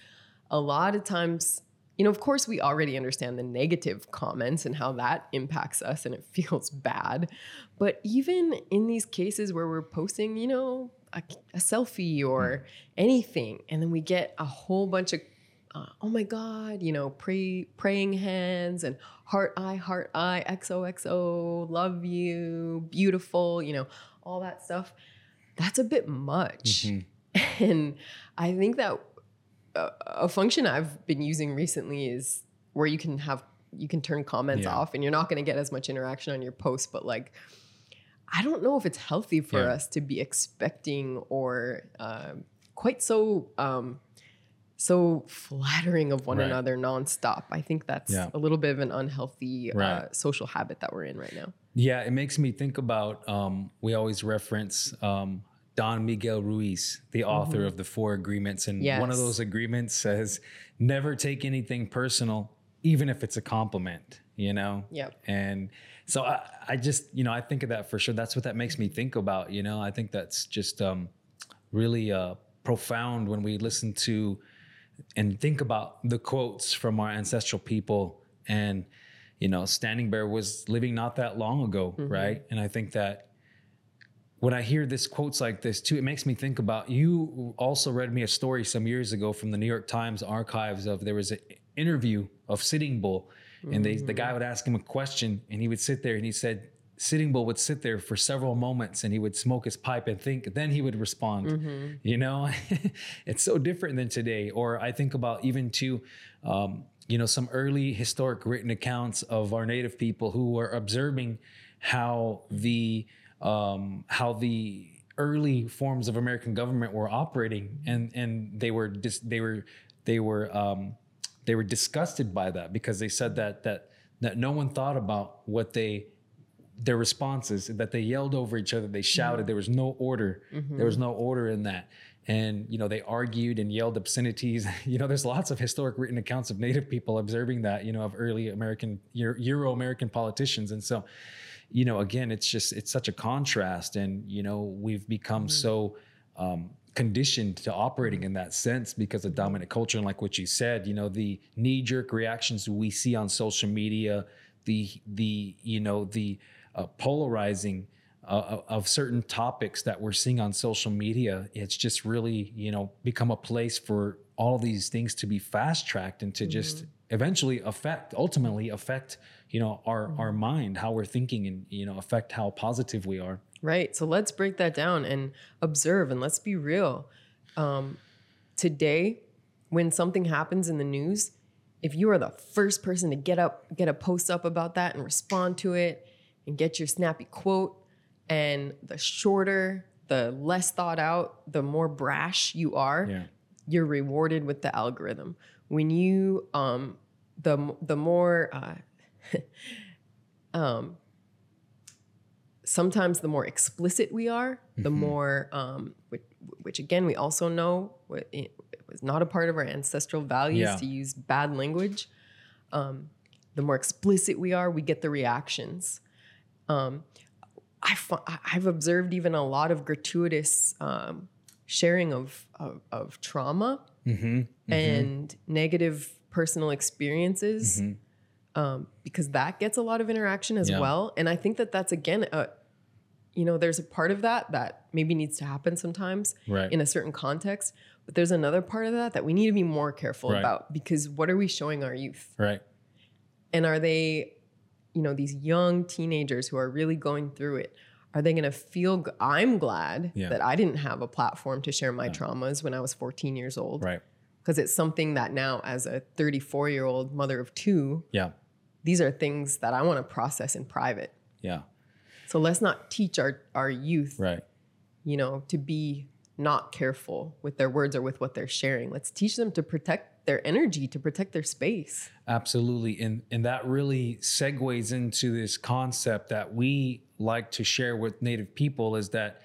a lot of times you know, of course, we already understand the negative comments and how that impacts us and it <laughs> feels bad. But even in these cases where we're posting, you know, a, a selfie or anything, and then we get a whole bunch of, uh, oh my God, you know, pray, praying hands and heart eye, heart eye, XOXO, love you, beautiful, you know, all that stuff. That's a bit much. Mhm. <laughs> And I think that a, a function I've been using recently is where you can have you can turn comments Yeah. off and you're not going to get as much interaction on your post but like I don't know if it's healthy for Yeah. us to be expecting or um, quite so um, so flattering of one Right. another nonstop. I think that's Yeah. a little bit of an unhealthy uh, social habit that we're in right now. Yeah, it makes me think about. Um, we always reference um, Don Miguel Ruiz, the author of the Four Agreements, and one of those agreements says, "Never take anything personal, even if it's a compliment." You know. Yep. And so I, I just, you know, I think of that for sure. That's what that makes me think about. You know, I think that's just um, really uh, profound when we listen to and think about the quotes from our ancestral people. And you know standing bear was living not that long ago mm-hmm. right? And i think that when i hear this quotes like this too it makes me think about you also read me a story some years ago from the new york times archives of there was an interview of sitting bull and they, the mm. guy would ask him a question and he would sit there and he said sitting bull would sit there for several moments and he would smoke his pipe and think then he would respond. You know? <laughs> It's so different than today. Or i think about even to um, you know some early historic written accounts of our native people who were observing how the um, how the early forms of american government were operating and and they were dis- they were they were um, they were disgusted by that because they said that that that no one thought about what they their responses that they yelled over each other they shouted. Mm-hmm. There was no order. There was mm-hmm. no order in that. And you know they argued and yelled obscenities. <laughs> You know there's lots of historic written accounts of native people observing that you know of early american euro american politicians. And so you know again it's just it's such a contrast. And you know we've become mm-hmm. so um, conditioned to operating in that sense because of dominant culture. And like what you said you know the knee-jerk reactions we see on social media the the you know the uh, polarizing uh, of certain topics that we're seeing on social media it's just really you know become a place for all these things to be fast tracked and to just eventually affect ultimately affect you know our our mind how we're thinking and you know affect how positive we are Right. So let's break that down and observe and let's be real. Um, today, when something happens in the news, if you are the first person to get up, get a post up about that and respond to it and get your snappy quote, and the shorter, the less thought out, the more brash you are, yeah you're rewarded with the algorithm. When you um the the more uh <laughs> um sometimes the more explicit we are, the more um which, which again we also know it it was not a part of our ancestral values Yeah. to use bad language. Um the more explicit we are, we get the reactions. Um I I've observed even a lot of gratuitous um, sharing of, of of trauma mm-hmm. and negative personal experiences um, because that gets a lot of interaction as Yeah. well and i think that that's again a, you know there's a part of that that maybe needs to happen sometimes right in a certain context but there's another part of that that we need to be more careful Right. about because what are we showing our youth right and are they you know these young teenagers who are really going through it are they going to feel g- i'm glad Yeah. that i didn't have a platform to share my traumas when i was 14 years old. Right. Because it's something that now as a 34 year old mother of two yeah. these are things that i want to process in private. Yeah. So let's not teach our, our youth right. you know to be not careful with their words or with what they're sharing. Let's teach them to protect their energy to protect their space Absolutely. And and that really segues into this concept that we like to share with native people is that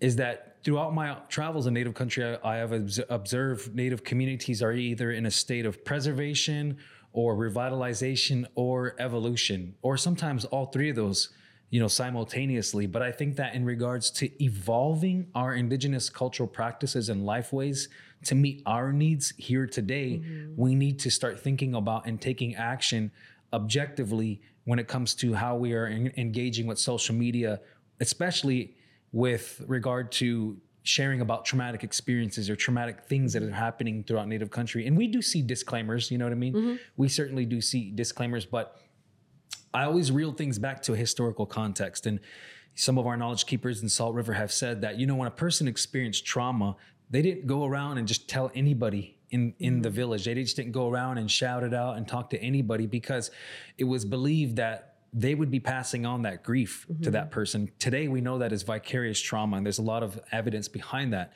is that throughout my travels in native country I, I have obs- observed native communities are either in a state of preservation or revitalization or evolution or sometimes all three of those you know, simultaneously. But I think that in regards to evolving our indigenous cultural practices and life ways to meet our needs here today, mm-hmm. we need to start thinking about and taking action objectively when it comes to how we are en- engaging with social media, especially with regard to sharing about traumatic experiences or traumatic things that are happening throughout native country and we do see disclaimers you know what i mean mm-hmm. we certainly do see disclaimers but i always reel things back to a historical context and some of our knowledge keepers in salt river have said that you know when a person experienced trauma they didn't go around and just tell anybody in in the mm-hmm. village they just didn't go around and shout it out and talk to anybody because it was believed that they would be passing on that grief mm-hmm. to that person. Today, we know that is vicarious trauma, and there's a lot of evidence behind that.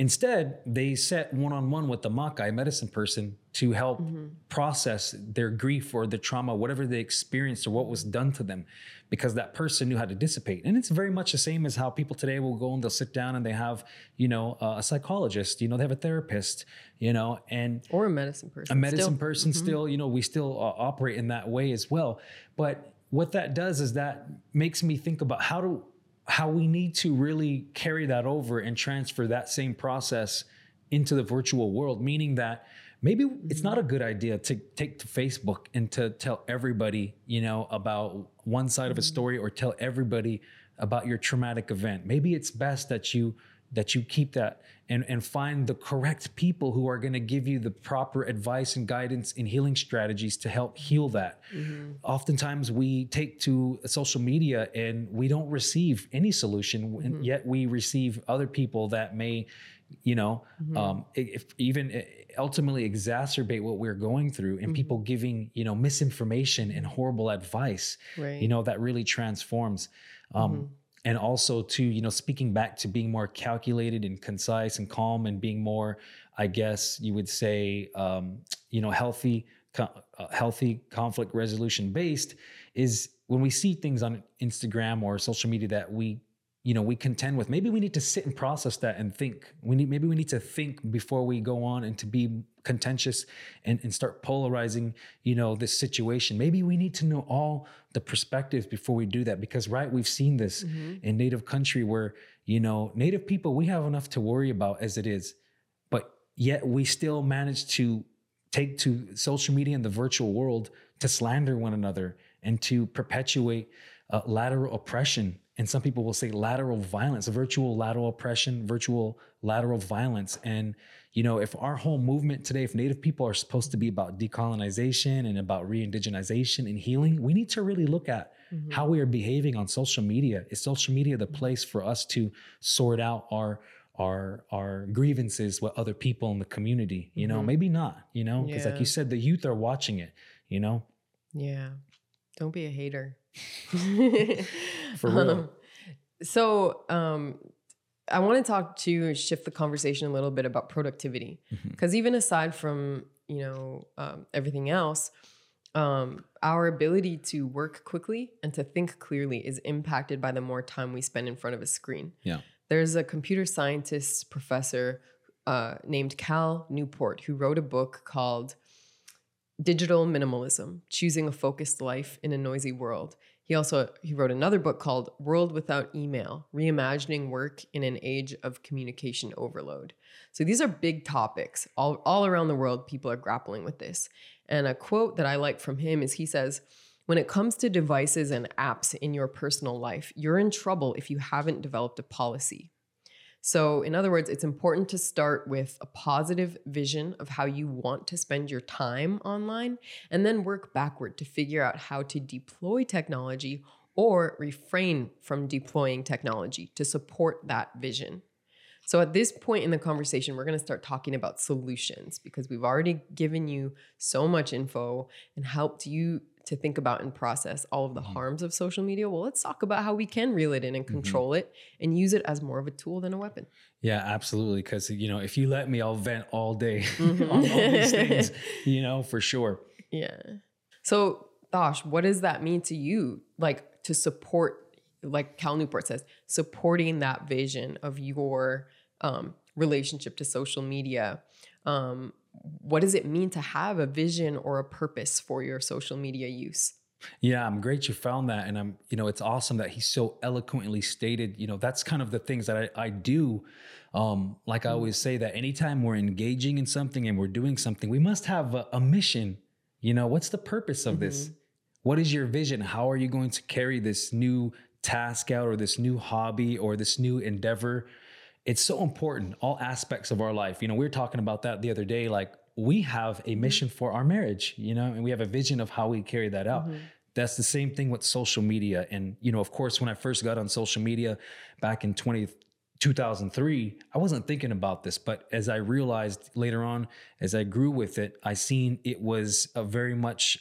Instead, they set one on one with the Makai medicine person to help mm-hmm. process their grief or the trauma, whatever they experienced or what was done to them, because that person knew how to dissipate. And it's very much the same as how people today will go and they'll sit down and they have, you know, a psychologist, you know, they have a therapist, you know, and or a medicine person, a medicine still. person mm-hmm. still, you know, we still uh, operate in that way as well. But what that does is that makes me think about how to how we need to really carry that over and transfer that same process into the virtual world meaning that maybe it's not a good idea to take to facebook and to tell everybody you know about one side of a mm-hmm. story or tell everybody about your traumatic event. Maybe it's best that you that you keep that and, and find the correct people who are going to give you the proper advice and guidance and healing strategies to help heal that. Mm-hmm. Oftentimes, we take to social media and we don't receive any solution, mm-hmm. and yet we receive other people that may, you know, mm-hmm. um, if even eh, ultimately exacerbate what we're going through, and mm-hmm. people giving you know misinformation and horrible advice, right. you know, that really transforms. Um, mm-hmm and also to you know speaking back to being more calculated and concise and calm and being more i guess you would say um, you know healthy co- uh, healthy conflict resolution based is when we see things on instagram or social media that we you know we contend with maybe we need to sit and process that and think. We need maybe we need to think before we go on and to be contentious and, and start polarizing you know this situation maybe we need to know all the perspectives before we do that because right we've seen this mm-hmm. in native country where you know native people we have enough to worry about as it is but yet we still manage to take to social media and the virtual world to slander one another and to perpetuate uh, lateral oppression and some people will say lateral violence, virtual lateral oppression, virtual lateral violence. And, you know, if our whole movement today, if Native people are supposed to be about decolonization and about re indigenization and healing, we need to really look at mm-hmm. how we are behaving on social media. Is social media the place for us to sort out our our our grievances with other people in the community you know mm-hmm. maybe not you know because yeah. like you said the youth are watching it you know yeah don't be a hater <laughs> For real. <laughs> Um, so, um, I want to talk to shift the conversation a little bit about productivity, because mm-hmm. even aside from you know um, everything else, um, our ability to work quickly and to think clearly is impacted by the more time we spend in front of a screen. Yeah, there's a computer scientist professor uh, named Cal Newport who wrote a book called Digital Minimalism: Choosing a Focused Life in a Noisy World. He also he wrote another book called World Without Email: Reimagining Work in an Age of Communication Overload. So these are big topics. All all around the world people are grappling with this. And a quote that I like from him is he says, "When it comes to devices and apps in your personal life, you're in trouble if you haven't developed a policy. So, in other words, it's important to start with a positive vision of how you want to spend your time online and then work backward to figure out how to deploy technology or refrain from deploying technology to support that vision. So, at this point in the conversation, we're going to start talking about solutions because we've already given you so much info and helped you to think about and process all of the mm-hmm. harms of social media, well, let's talk about how we can reel it in and mm-hmm. control mm-hmm. it and use it as more of a tool than a weapon. Yeah, absolutely. Because, you know, if you let me, I'll vent all day <laughs> mm-hmm. on all these things, <laughs> you know, for sure. Yeah. So, Thosh, what does that mean to you? Like to support, like Cal Newport says, supporting that vision of your um, relationship to social media. Um, what does it mean to have a vision or a purpose for your social media use? Yeah, I'm great you found that. And I'm, you know, it's awesome that he so eloquently stated, you know, that's kind of the things that I, I do. Um, like I always say that anytime we're engaging in something and we're doing something, we must have a, a mission. You know, what's the purpose of this? What is your vision? How are you going to carry this new task out or this new hobby or this new endeavor? It's so important, all aspects of our life. You know, we were talking about that the other day. Like, we have a mm-hmm. mission for our marriage, you know, and we have a vision of how we carry that out. Mm-hmm. That's the same thing with social media. And, you know, of course, when I first got on social media back in 20, 2003, I wasn't thinking about this. But as I realized later on, as I grew with it, I seen it was a very much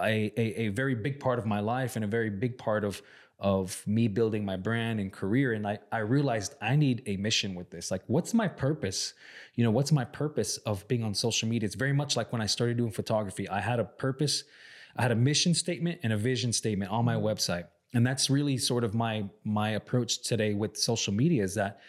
a, a, a very big part of my life and a very big part of of me building my brand and career and I, I realized i need a mission with this. Like what's my purpose? You know what's my purpose of being on social media? It's very much like when i started doing photography. I had a purpose i had a mission statement and a vision statement on my mm-hmm. website. And that's really sort of my my approach today with social media is that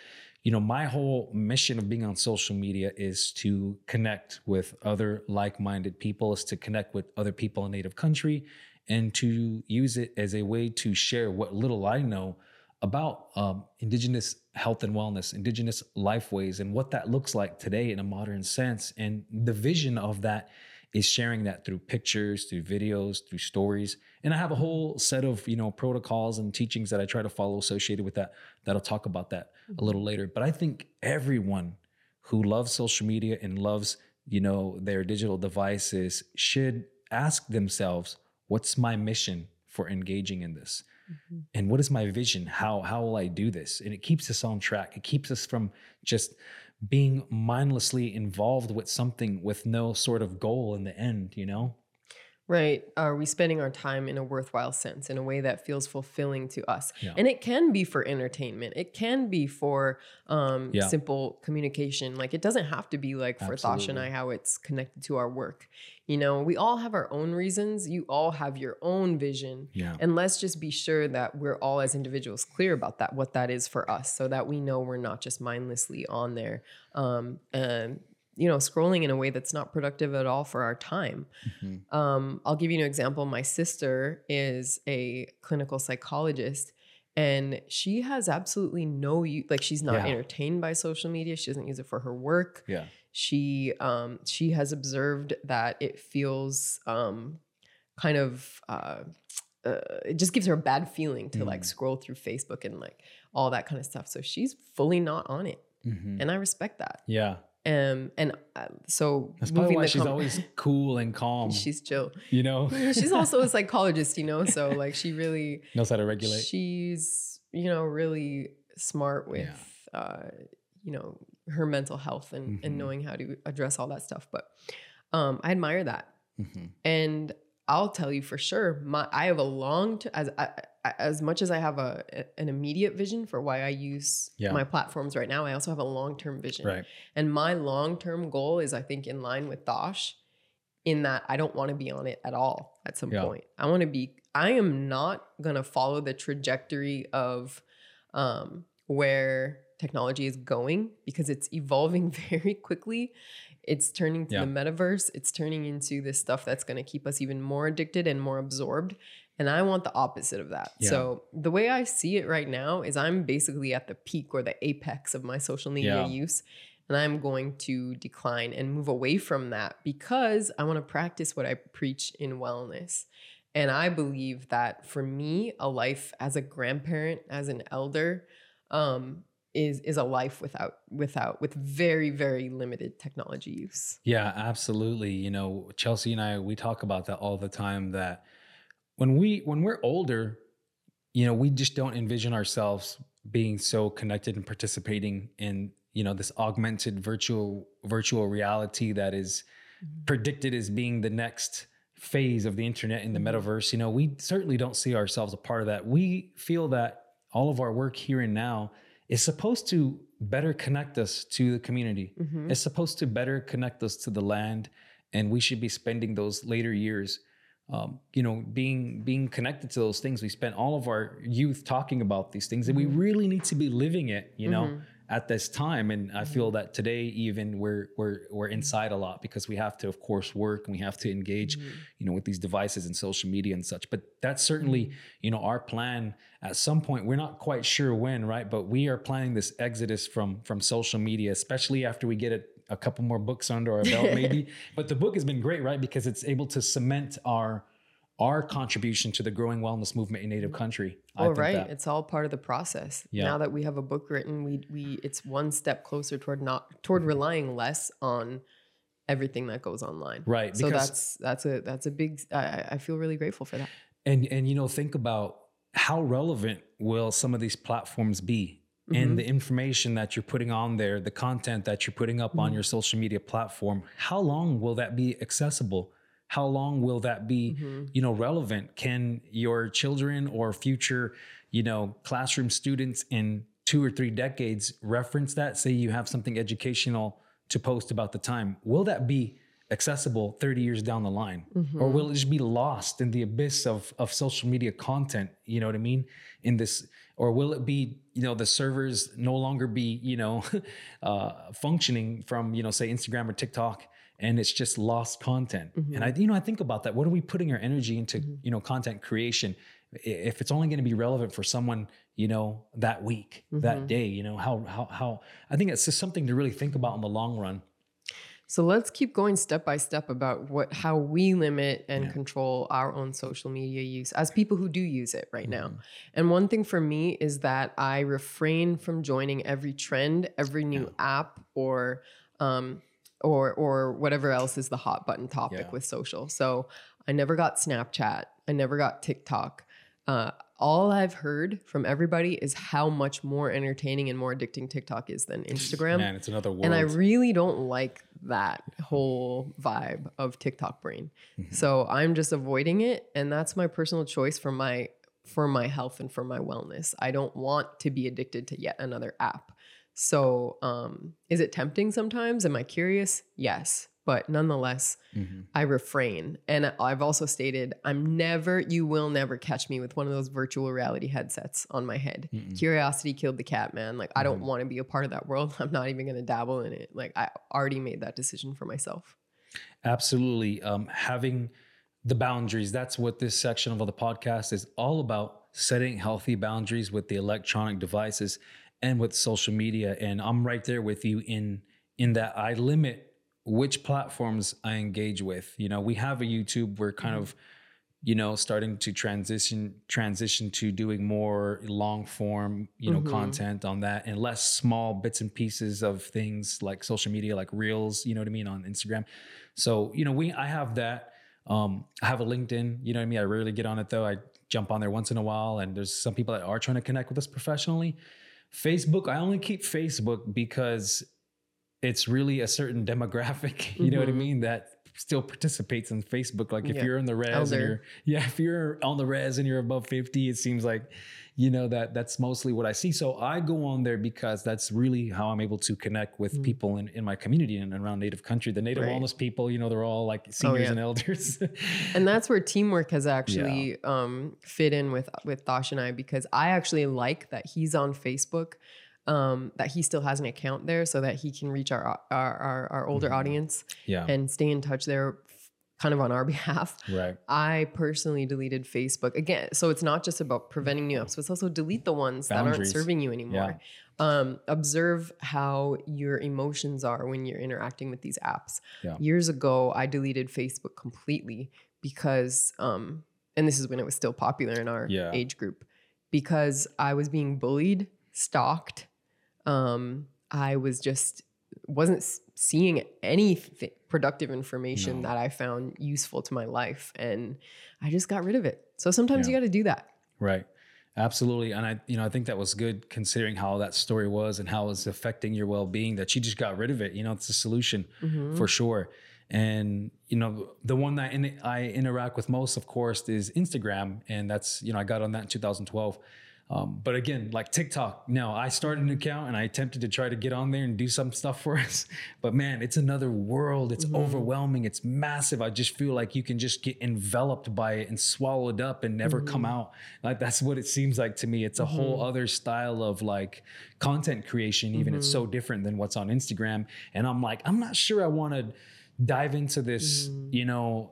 you know my whole mission of being on social media is to connect with other like-minded people is to connect with other people in native country and to use it as a way to share what little I know about um, indigenous health and wellness, indigenous life ways, and what that looks like today in a modern sense. And the vision of that is sharing that through pictures, through videos, through stories. And I have a whole set of you know protocols and teachings that I try to follow associated with that. That'll talk about that a little later. But I think everyone who loves social media and loves you know their digital devices should ask themselves what's my mission for engaging in this? Mm-hmm. And what is my vision? How how will i do this? And it keeps us on track. It keeps us from just being mindlessly involved with something with no sort of goal in the end you know Right. Are we spending our time in a worthwhile sense, in a way that feels fulfilling to us? Yeah. And it can be for entertainment. It can be for um, Yeah. simple communication. Like it doesn't have to be like for Thosh and I how it's connected to our work. You know, we all have our own reasons. You all have your own vision. yeah And let's just be sure that we're all as individuals clear about that, what that is for us, so that we know we're not just mindlessly on there, um, and you know, scrolling in a way that's not productive at all for our time. Mhm. Um, I'll give you an example. My sister is a clinical psychologist. And she has absolutely no use, like she's not Yeah. entertained by social media. She doesn't use it for her work yeah she um she has observed that it feels um kind of uh, uh it just gives her a bad feeling to like Mm. scroll through facebook and like all that kind of stuff so she's fully not on it Mhm. and i respect that yeah um and uh, so that's probably why she's com- always cool and calm <laughs> she's chill. you know? <laughs> She's also a psychologist you know so like she really <laughs> knows how to regulate. she's you know really smart with uh you know her mental health and Mhm. and knowing how to address all that stuff but um i admire that. Mhm. and i'll tell you for sure my i have a long t- as I, as much as i have a an immediate vision for why i use Yeah. my platforms right now i also have a long-term vision right and my long-term goal is i think in line with Thosh in that i don't want to be on it at all at some Yeah. point i want to be i am not going to follow the trajectory of um, where technology is going because it's evolving <laughs> very quickly it's turning to Yeah. the metaverse it's turning into this stuff that's going to keep us even more addicted and more absorbed and i want the opposite of that Yeah. so the way i see it right now is i'm basically at the peak or the apex of my social media Yeah. use and I'm going to decline and move away from that because I want to practice what I preach in wellness. And I believe that for me, a life as a grandparent, as an elder, um, is is a life without without with very very limited technology use. Yeah, absolutely. You know, Chelsey and I we talk about that all the time that when we when we're older, you know, we just don't envision ourselves being so connected and participating in, you know, this augmented virtual virtual reality that is predicted as being the next phase of the internet in the Mhm. metaverse. You know, we certainly don't see ourselves a part of that. We feel that all of our work here and now is supposed to better connect us to the community. Mhm. It's supposed to better connect us to the land, and we should be spending those later years, um, you know, being being connected to those things. We spent all of our youth talking about these things, and we Mhm. really need to be living it. You know, Mhm. At this time and i feel mm-hmm. that today even we're we're we're inside a lot because we have to of course work and we have to engage mm-hmm. you know with these devices and social media and such. But that's certainly mm-hmm. you know our plan at some point. We're not quite sure when right? But we are planning this exodus from from social media especially after we get it a couple more books under our belt maybe. <laughs> But the book has been great right? Because it's able to cement our our contribution to the growing wellness movement in native country I Oh, right. that- It's all part of the process. Yeah. Now that we have a book written, we we it's one step closer toward not toward relying less on everything that goes online. Right, So that's that's a that's a big. I, I- I feel really grateful for that. and and you know think about how relevant will some of these platforms be Mm-hmm. and the information that you're putting on there the content that you're putting up Mm-hmm. on your social media platform how long will that be accessible how long will that be Mm-hmm. you know relevant? Can your children or future you know classroom students in two or three decades reference that? Say you have something educational to post about the time. Will that be accessible 30 years down the line? Or will it just be lost in the abyss of of social media content? You know what i mean? In this or will it be you know the servers no longer be you know <laughs> uh functioning from you know say instagram or tiktok and it's just lost content. And i mm-hmm. you know i think about that. What are we putting our energy into mm-hmm. you know content creation? If it's only going to be relevant for someone you know that week that mm-hmm. day you know how how how i think it's just something to really think about in the long run. So let's keep going step by step about what how we limit and control our own social media use as people who do use it right now. And one thing for me is that I refrain from joining every trend, every new app or um or or whatever else is the hot button topic Yeah. with social. So I never got Snapchat, I never got TikTok. Uh, all I've heard from everybody is how much more entertaining and more addicting TikTok is than <laughs> Instagram. man it's another world And I really don't like that whole vibe of TikTok brain. So I'm just avoiding it and that's my personal choice for my for my health and for my wellness. I don't want to be addicted to yet another app. So um is it tempting sometimes? Am I curious? Yes. But nonetheless, Mhm. I refrain. And I've also stated I'm never, you will never catch me with one of those virtual reality headsets on my head. Mm-mm. Curiosity killed the cat, man. Like, I don't want to be a part of that world. <laughs> I'm not even going to dabble in it. Like, I already made that decision for myself. Absolutely. Um, having the boundaries. That's what this section of the podcast is all about setting healthy boundaries with the electronic devices and with social media. And I'm right there with you in in that I limit which platforms I engage with. You know, we have a YouTube, we're kind of, you know, starting to transition transition to doing more long form, you know, Mhm. content on that and less small bits and pieces of things like social media, like reels, you know what I mean, on Instagram. So, you know, we I have that. Um, I have a LinkedIn, you know what I mean? I rarely get on it though. I jump on there once in a while, and there's some people that are trying to connect with us professionally. Facebook, I only keep Facebook because it's really a certain demographic, <laughs> you know what I Mhm. mean, that still participates in Facebook. Like if Yeah. you're in the res and you're <laughs> yeah, if you're on the res and you're above 50, it seems like, you know, that that's mostly what I see. So I go on there because that's really how I'm able to connect with Mhm. people in, in my community and around native country. The native Right. wellness people, you know, they're all like seniors yeah. and elders. And that's where teamwork has <laughs> actually um, fit in with with Thosh and I because I actually like that he's on Facebook, um, that he still has an account there so that he can reach our our, our, our older Mhm. audience yeah. and stay in touch there kind of on our <laughs> behalf. right. I personally deleted Facebook again. So it's not just about preventing new apps, but it's also delete the ones that aren't serving you anymore. Um, observe how your emotions are when you're interacting with these apps. Yeah. Years ago, I deleted Facebook completely because, um, and this is when it was still popular in our Yeah. age group, because I was being bullied, stalked. Um, I was just wasn't seeing any f- productive information No. that I found useful to my life, and I just got rid of it. So sometimes Yeah. you got to do that. Right. Absolutely. And I, you know, I think that was good considering how that story was and how it was affecting your well-being that you just got rid of it. You know, it's a solution Mhm. for sure. And, you know, the one that in, I interact with most, of course, is Instagram. And that's, you know, I got on that in 2012. Um, but again, like TikTok, no, I started an account and I attempted to try to get on there and do some stuff <laughs> for us. But man, it's another world. It's mm-hmm. overwhelming. It's massive. I just feel like you can just get enveloped by it and swallowed up and never mm-hmm. come out. Like that's what it seems like to me. It's a mm-hmm. whole other style of like content creation. Even it's so mm-hmm. different than what's on Instagram. And I'm like, I'm not sure I want to dive into this, mm-hmm. you know,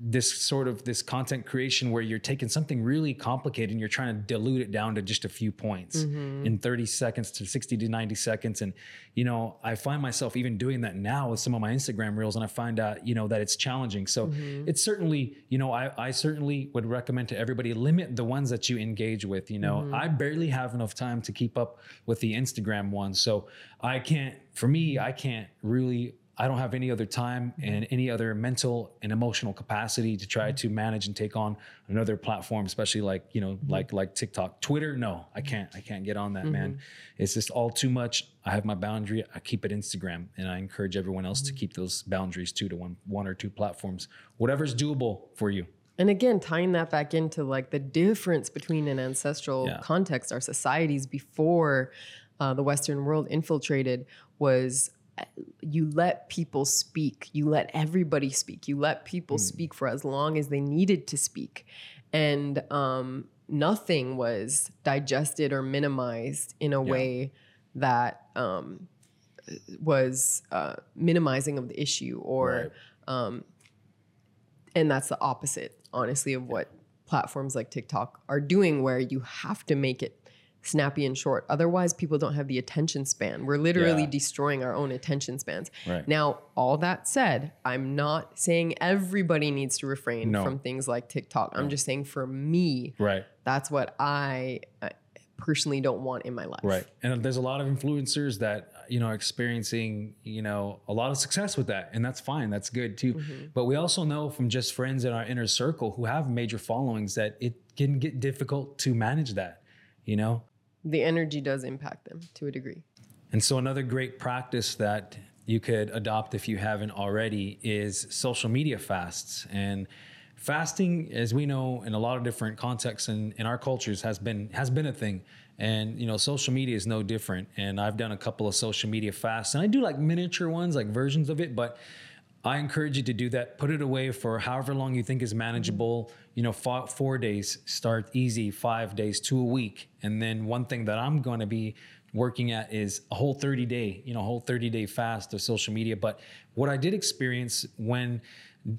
this sort of this content creation where you're taking something really complicated and you're trying to dilute it down to just a few points mm-hmm. in 30 seconds to 60 to 90 seconds and you know i find myself even doing that now with some of my instagram reels and i find out you know that it's challenging so mm-hmm. it's certainly you know I, I certainly would recommend to everybody limit the ones that you engage with you know mm-hmm. i barely have enough time to keep up with the instagram ones so i can't for me i can't really I don't have any other time mm-hmm. and any other mental and emotional capacity to try mm-hmm. to manage and take on another platform, especially like, you know, mm-hmm. like like TikTok. Twitter, no, I can't. I can't get on that, mm-hmm. man. It's just all too much. I have my boundary. I keep it Instagram and I encourage everyone else to mm-hmm. keep those boundaries too to one one or two platforms. Whatever's doable for you. And again, tying that back into like the difference between an ancestral yeah. context, our societies before uh, the Western world infiltrated was you let people speak you let everybody speak you let people mm. speak for as long as they needed to speak and um, nothing was digested or minimized in a yeah. way that um, was uh, minimizing of the issue or right. um, and that's the opposite honestly of what platforms like tiktok are doing where you have to make it snappy and short. Otherwise, people don't have the attention span. We're literally yeah. destroying our own attention spans. Right. Now, all that said, I'm not saying everybody needs to refrain no. from things like TikTok. I'm just saying for me, right. that's what I uh, personally don't want in my life. Right. And there's a lot of influencers that you know are experiencing you know a lot of success with that and that's fine that's good too mm-hmm. but we also know from just friends in our inner circle who have major followings that it can get difficult to manage that you know the energy does impact them to a degree. And so, another great practice that you could adopt if you haven't already is social media fasts. And fasting, as we know, in a lot of different contexts and in, in our cultures, has been has been a thing. And you know, social media is no different. And I've done a couple of social media fasts, and I do like miniature ones, like versions of it, but I encourage you to do that. Put it away for however long you think is manageable. You know, four, four days, start easy, five days, two a week. And then one thing that I'm going to be working at is a whole 30 day, you know, whole 30 day fast of social media. But what I did experience when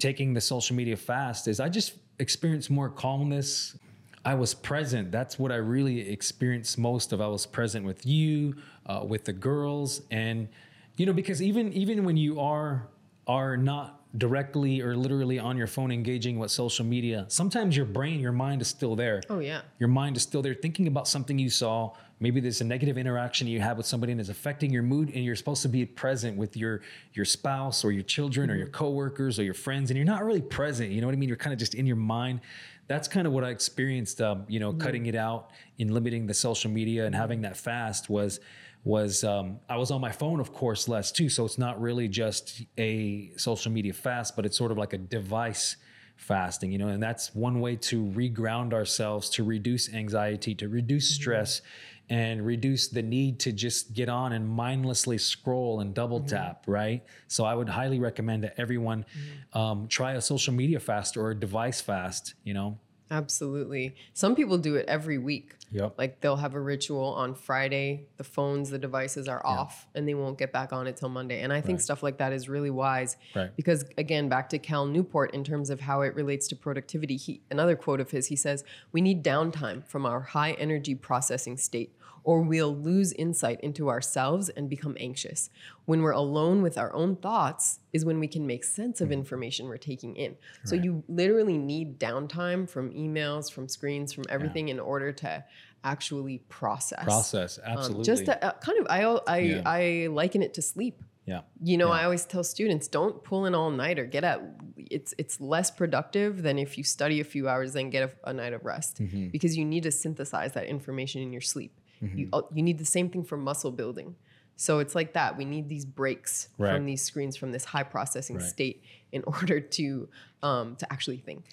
taking the social media fast is I just experienced more calmness. I was present. That's what I really experienced most of. I was present with you, uh, with the girls, and you know, because even even when you are are not directly or literally on your phone engaging with social media, sometimes your brain, your mind is still there. Oh, yeah. Your mind is still there thinking about something you saw. Maybe there's a negative interaction you have with somebody and it's affecting your mood, and you're supposed to be present with your your spouse or your children mm-hmm. or your coworkers or your friends, and you're not really present. You know what I mean? You're kind of just in your mind. That's kind of what I experienced. Um, you know, mm-hmm. cutting it out and limiting the social media and having that fast was was um, I was on my phone, of course, less too. So it's not really just a social media fast, but it's sort of like a device fasting, you know, and that's one way to reground ourselves, to reduce anxiety, to reduce mm-hmm. stress, mm-hmm. and reduce the need to just get on and mindlessly scroll and double mm-hmm. tap, right? So I would highly recommend that everyone mm-hmm. um, try a social media fast or a device fast, you know. Absolutely. Some people do it every week. Yep. Like they'll have a ritual on Friday, the phones, the devices are yeah. off and they won't get back on it till Monday. And I think right. stuff like that is really wise. Right. Because again, back to Cal Newport in terms of how it relates to productivity, he another quote of his, he says, We need downtime from our high energy processing state or we'll lose insight into ourselves and become anxious. When we're alone with our own thoughts, is when we can make sense of mm-hmm. information we're taking in. Right. So you literally need downtime from emails, from screens, from everything yeah. in order to actually process. Process, absolutely. Um, just to, uh, kind of, I I, yeah. I liken it to sleep. Yeah. You know, yeah. I always tell students, don't pull an all nighter. Get at it's it's less productive than if you study a few hours then get a, a night of rest mm-hmm. because you need to synthesize that information in your sleep. Mm-hmm. You, you need the same thing for muscle building. So it's like that. We need these breaks Right. from these screens, from this high processing Right. state, in <laughs> order to um, to actually think.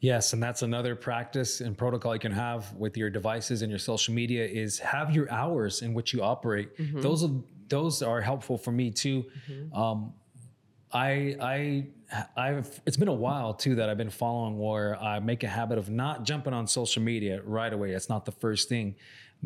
Yes, and that's another practice and protocol you can have with your devices and your social media is have your hours in which you operate. Those are those are helpful for me too. Um, I I I've it's been a while too that I've been following where I make a habit of not jumping on social media right away. It's not the first thing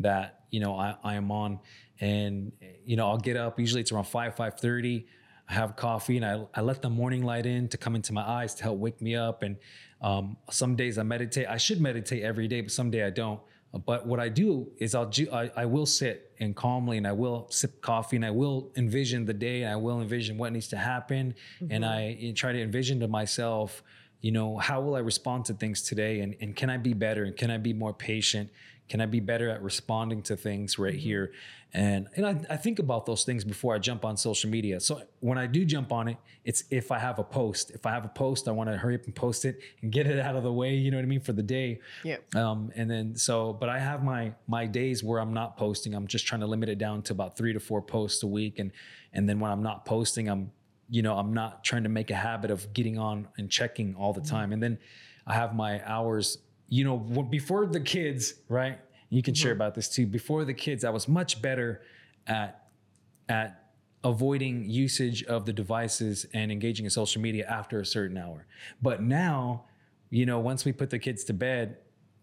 that you know I, I am on, and you know I'll get up. Usually it's around five five thirty. I have coffee and I, I let the morning light in to come into my eyes to help wake me up. And um, some days I meditate. I should meditate every day, but some day I don't. But what I do is I'll ju- I, I will sit and calmly and I will sip coffee and I will envision the day and I will envision what needs to happen and I try to envision to myself, you know, how will I respond to things today and, and can I be better and can I be more patient? Can I be better at responding to things right here? And and I, I think about those things before I jump on social media. So when I do jump on it, it's if I have a post. If I have a post, I want to hurry up and post it and get it out of the way. You know what I mean for the day. Yeah. Um, and then so, but I have my my days where I'm not posting. I'm just trying to limit it down to about three to four posts a week. And and then when I'm not posting, I'm you know I'm not trying to make a habit of getting on and checking all the time. And then I have my hours. You know, before the kids, right? You can share mm-hmm. about this too. Before the kids, I was much better at at avoiding usage of the devices and engaging in social media after a certain hour. But now, you know, once we put the kids to bed,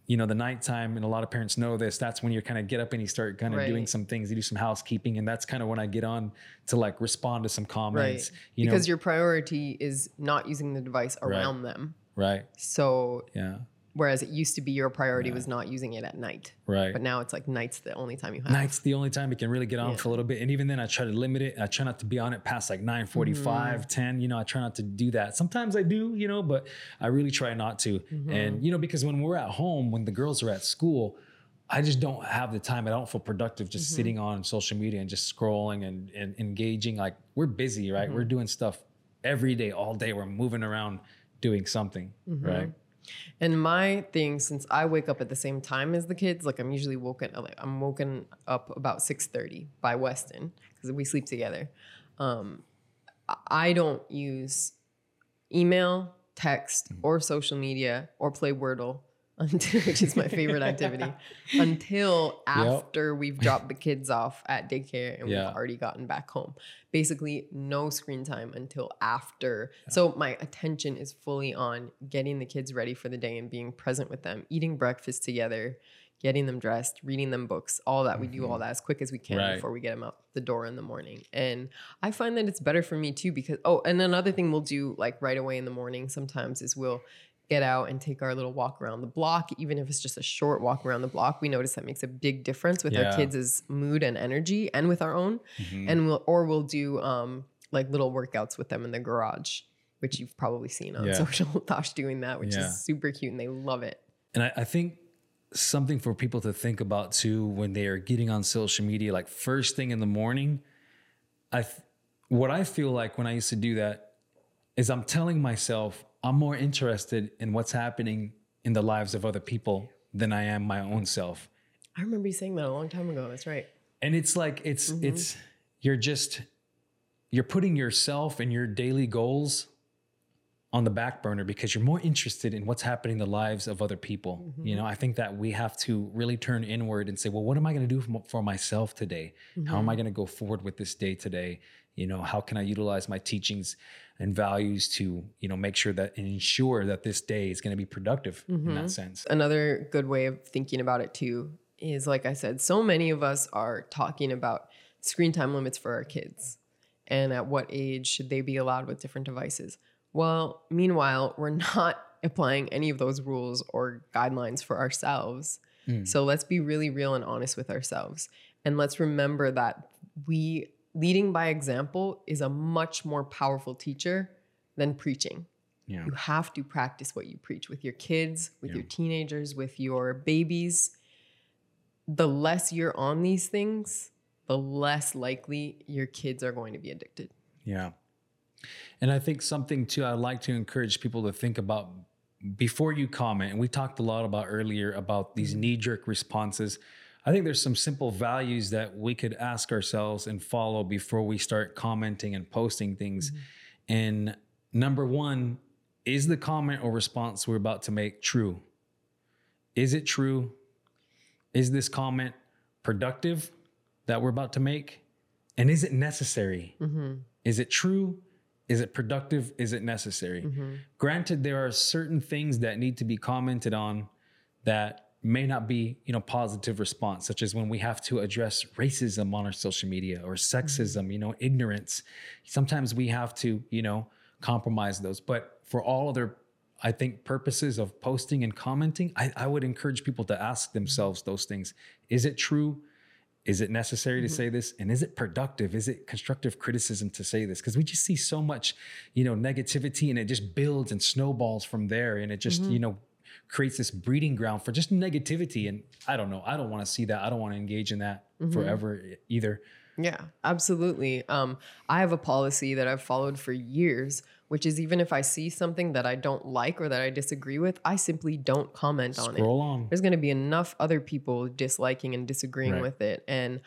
you know, the nighttime, and a lot of parents know this, that's when you kind of get up and you start kind of doing some things, you do some housekeeping. And that's kind of when I get on to like respond to some comments. Right. You because know, your priority is not using the device around them. right. So Yeah. Whereas it used to be your priority was not using it at night. Right. But now it's like night's the only time you have. Night's the only time you can really get on Yeah. for a little bit. And even then I try to limit it. I try not to be on it past like 9 45, Mm-hmm. 10. You know, I try not to do that. Sometimes I do, you know, but I really try not to. Mm-hmm. And, you know, because when we're at home, when the girls are at school, I just don't have the time. I don't feel productive just Mm-hmm. sitting on social media and just scrolling and, and engaging. Like we're busy, right? Mm-hmm. We're doing stuff every day, all day. We're moving around doing something, Mm-hmm. right? And my thing, since I wake up at the same time as the kids, like I'm usually woken, like I'm woken up about six thirty by Weston because we sleep together. Um, I- don't use email, text, Mm. or social media or play Wordle which is my favorite activity, <laughs> until after we've dropped the kids off at daycare and Yeah. we've already gotten back home. Basically, no screen time until after. So my attention is fully on getting the kids ready for the day and being present with them, eating breakfast together, getting them dressed, reading them books, all that. We do all mm-hmm. that as quick as we can Right. before we get them out the door in the morning. And I find that it's better for me too because oh, and another thing we'll do like right away in the morning sometimes is we'll get out and take our little walk around the block, even if it's just a short walk around the block. We notice that makes a big difference with Yeah. our kids' mood and energy and with our own. And we'll or we'll do um like little workouts with them in the garage, which you've probably seen on Yeah. social <laughs> Thosh doing that, which Yeah. is super cute and they love it. And I, I think something for people to think about too when they are getting on social media, like first thing in the morning. I, what I feel like when I used to do that is I'm telling myself I'm more interested in what's happening in the lives of other people than I am my own self. I remember you saying that a long time ago. That's right. And it's like it's Mm-hmm. it's you're just you're putting yourself and your daily goals on the back burner because you're more interested in what's happening in the lives of other people. You Mm-hmm. know, I think that we have to really turn inward and say, well, what am I going to do for, myself today? How am I Mm-hmm. going to go forward with this day today? You know, how can I utilize my teachings and values to, you know, make sure that and ensure that this day is going to be productive in Mm-hmm. that sense. another good way of thinking about it too is like I said, so many of us are talking about screen time limits for our kids and at what age should they be allowed with different devices. Well, meanwhile, we're not <laughs> applying any of those rules or guidelines for ourselves. So let's be really real and honest with ourselves. And let's remember that we leading by example is a much more powerful teacher than preaching Yeah. you have to practice what you preach with your kids, with your teenagers, with your babies. The less you're on these things, the less likely your kids are going to be addicted. Yeah. And I think something too, I'd like to encourage people to think about before you comment. And we talked a lot about earlier about these mm-hmm. knee jerk responses. I think there's some simple values that we could ask ourselves and follow before we start commenting and posting things. Mm-hmm. And number one, is the comment or response we're about to make true? Is it true? Is this comment productive that we're about to make? And is it necessary? Mm-hmm. Is it true? Is it productive? Is it necessary? Mm-hmm. Granted, there are certain things that need to be commented on that may not be, you know, positive response, such as when we have to address racism on our social media or sexism, mm-hmm. you know, ignorance. Sometimes we have to, you know, compromise those. But for all other, I think, purposes of posting and commenting, I, I would encourage people to ask mm-hmm. themselves those things. Is it true? Is it necessary to mm-hmm. say this? And is it productive? Is it constructive criticism to say this? Because we just see so much, you know, negativity and it just builds and snowballs from there. And it just, you know, creates this breeding ground for just negativity. And I don't know. I don't want to see that. I don't want to engage in that forever e- either. Yeah, absolutely. Um, I have a policy that I've followed for years, which is even if I see something that I don't like or that I disagree with, I simply don't comment on it. Scroll on. There's going to be enough other people disliking and disagreeing Right. with it. And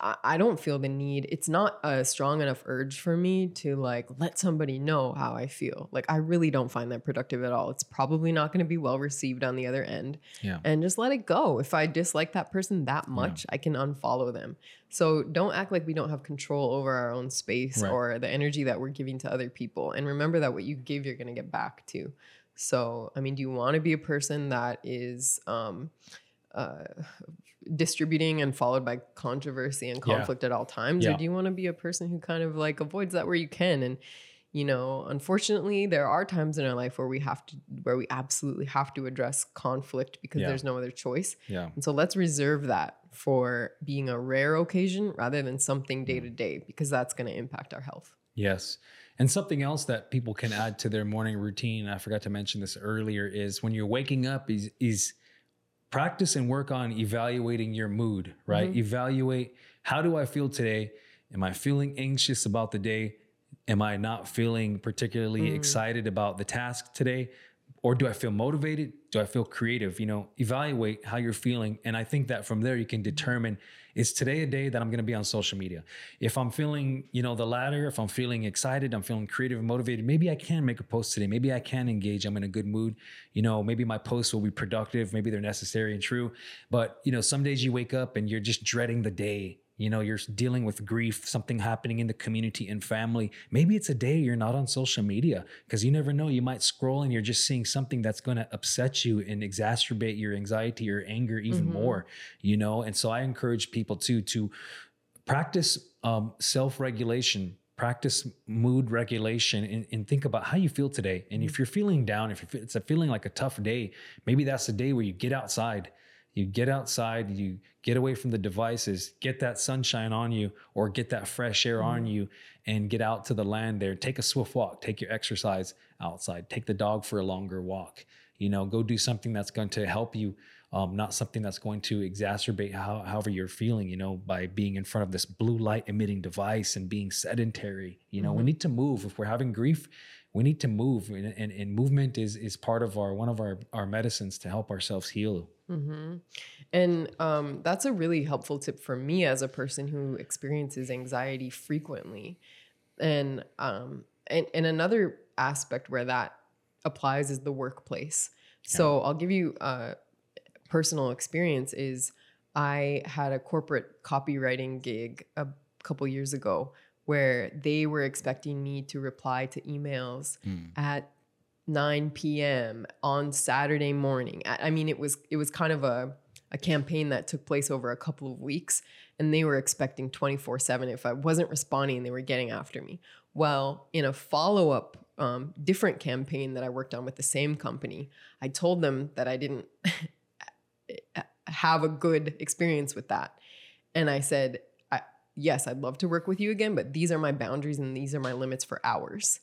I, don't feel the need. It's not a strong enough urge for me to like let somebody know how I feel. Like, I really don't find that productive at all. It's probably not going to be well received on the other end Yeah. and just let it go. If I dislike that person that much, I can unfollow them. So don't act like we don't have control over our own space Right. or the energy that we're giving to other people. And remember that what you give, you're going to get back to. So, I mean, do you want to be a person that is um, uh, distributing and followed by controversy and Yeah. conflict at all times? Yeah. Or do you want to be a person who kind of like avoids that where you can? And you know unfortunately there are times in our life where we have to where we absolutely have to address conflict because Yeah. there's no other choice Yeah. and so let's reserve that for being a rare occasion rather than something day to day because that's going to impact our health Yes. And something else that people can add to their morning routine, I forgot to mention this earlier, is when you're waking up, is, is practice and work on evaluating your mood, right? Mm-hmm. Evaluate how do I feel today? Am I feeling anxious about the day? Am I not feeling particularly mm. excited about the task today? Or do I feel motivated? Do I feel creative? You know, evaluate how you're feeling. And I think that from there you can determine is today a day that I'm going to be on social media? If I'm feeling, you know, the latter, if I'm feeling excited, I'm feeling creative and motivated, maybe I can make a post today. Maybe I can engage. I'm in a good mood. You know, maybe my posts will be productive. Maybe they're necessary and true. But, you know, some days you wake up and you're just dreading the day. You know, you're dealing with grief, something happening in the community and family. Maybe it's a day you're not on social media because you never know. You might scroll and you're just seeing something that's going to upset you and exacerbate your anxiety or anger even more, you know? And so I encourage people too to practice um, self-regulation practice mood regulation and, and think about how you feel today and if you're feeling down if it's a feeling like a tough day maybe that's the day where you get outside you get outside you get away from the devices get that sunshine on you or get that fresh air on you and get out to the land there take a swift walk take your exercise outside take the dog for a longer walk you know go do something that's going to help you um, not something that's going to exacerbate how, however you're feeling, you know, by being in front of this blue light emitting device and being sedentary. You know, we need to move. If we're having grief, we need to move, and, and, and movement is is part of our one of our our medicines to help ourselves heal. Hmm And um, that's a really helpful tip for me as a person who experiences anxiety frequently. And um, and, and another aspect where that applies is the workplace. So I'll give you a personal experience is I had a corporate copywriting gig a couple years ago where they were expecting me to reply to emails at 9 p.m. on Saturday morning. I mean, it was it was kind of a a campaign that took place over a couple of weeks, and they were expecting 24 7. If I wasn't responding, they were getting after me. Well, in a follow up, um, different campaign that I worked on with the same company, I told them that I didn't <laughs> have a good experience with that. And I said, I, yes, I'd love to work with you again, but these are my boundaries and these are my limits for hours.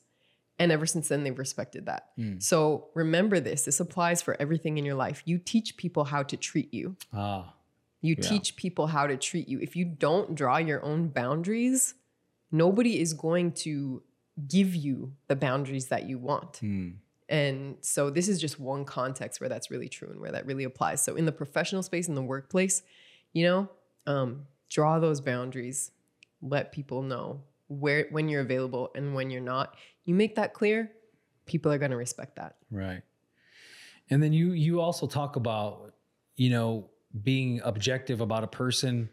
And ever since then, they've respected that. Mm. So remember this this applies for everything in your life. You teach people how to treat you, Ah, you Yeah. teach people how to treat you. If you don't draw your own boundaries, nobody is going to give you the boundaries that you want. hmm. And so this is just one context where that's really true and where that really applies. So in the professional space, in the workplace, you know, um, draw those boundaries. Let people know where when you're available and when you're not. You make that clear, people are going to respect that. Right. And then you you also talk about, you know, being objective about a person,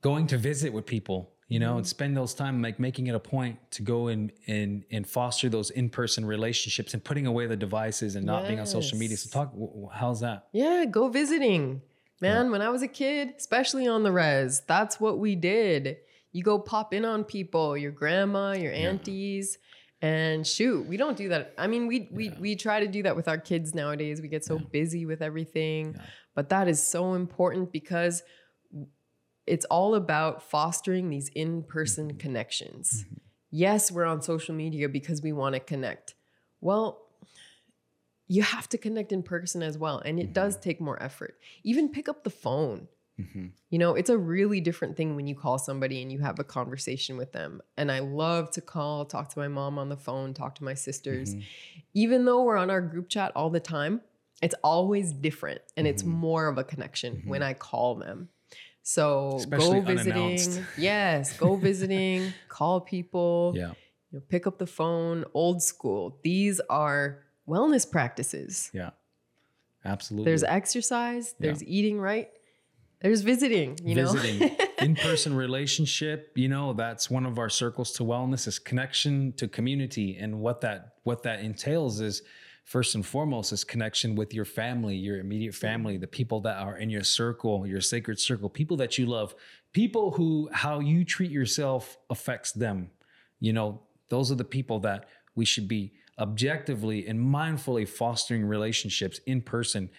going to visit with people, you know, and mm-hmm. spend those time like making it a point to go and and and foster those in-person relationships and putting away the devices and not being on social media. So talk how's that? Yeah, go visiting. Man, when I was a kid, especially on the res, that's what we did. You go pop in on people, your grandma, your aunties, and shoot, we don't do that. I mean, we we we try to do that with our kids nowadays. We get so busy with everything. But that is so important because it's all about fostering these in-person mm-hmm. connections. Mm-hmm. Yes, we're on social media because we want to connect. Well, you have to connect in person as well. And it does mm-hmm. take more effort. Even pick up the phone. Mm-hmm. You know, it's a really different thing when you call somebody and you have a conversation with them. And I love to call, talk to my mom on the phone, talk to my sisters. Mm-hmm. Even though we're on our group chat all the time, it's always different and it's mm-hmm. more of a connection when I call them. So Especially go visiting. Yes, go <laughs> visiting, call people Yeah. you know, pick up the phone, old school. These are wellness practices. Yeah. Absolutely. There's exercise, there's eating right, there's visiting, you visiting. Know? <laughs> in-person relationship you know that's one of our circles to wellness is connection to community. And what that what that entails is first and foremost is connection with your family your immediate family mm-hmm. the people that are in your circle your sacred circle people that you love people who how you treat yourself affects them. You know those are the people that we should be objectively and mindfully fostering relationships in person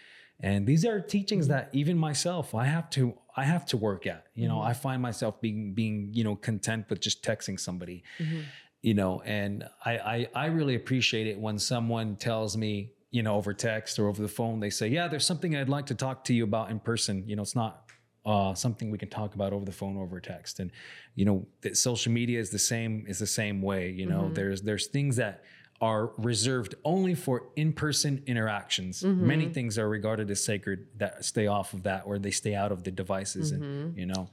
and these are teachings mm-hmm. that even myself i have to i have to work at. You know mm-hmm. i find myself being being you know content with just texting somebody mm-hmm. you know and I, I i really appreciate it when someone tells me you know over text or over the phone they say yeah there's something i'd like to talk to you about in person. You know it's not uh, something we can talk about over the phone over text. And you know that social media is the same is the same way you know. There's there's things that are reserved only for in-person interactions. Many things are regarded as sacred that stay off of that or they stay out of the devices and you know.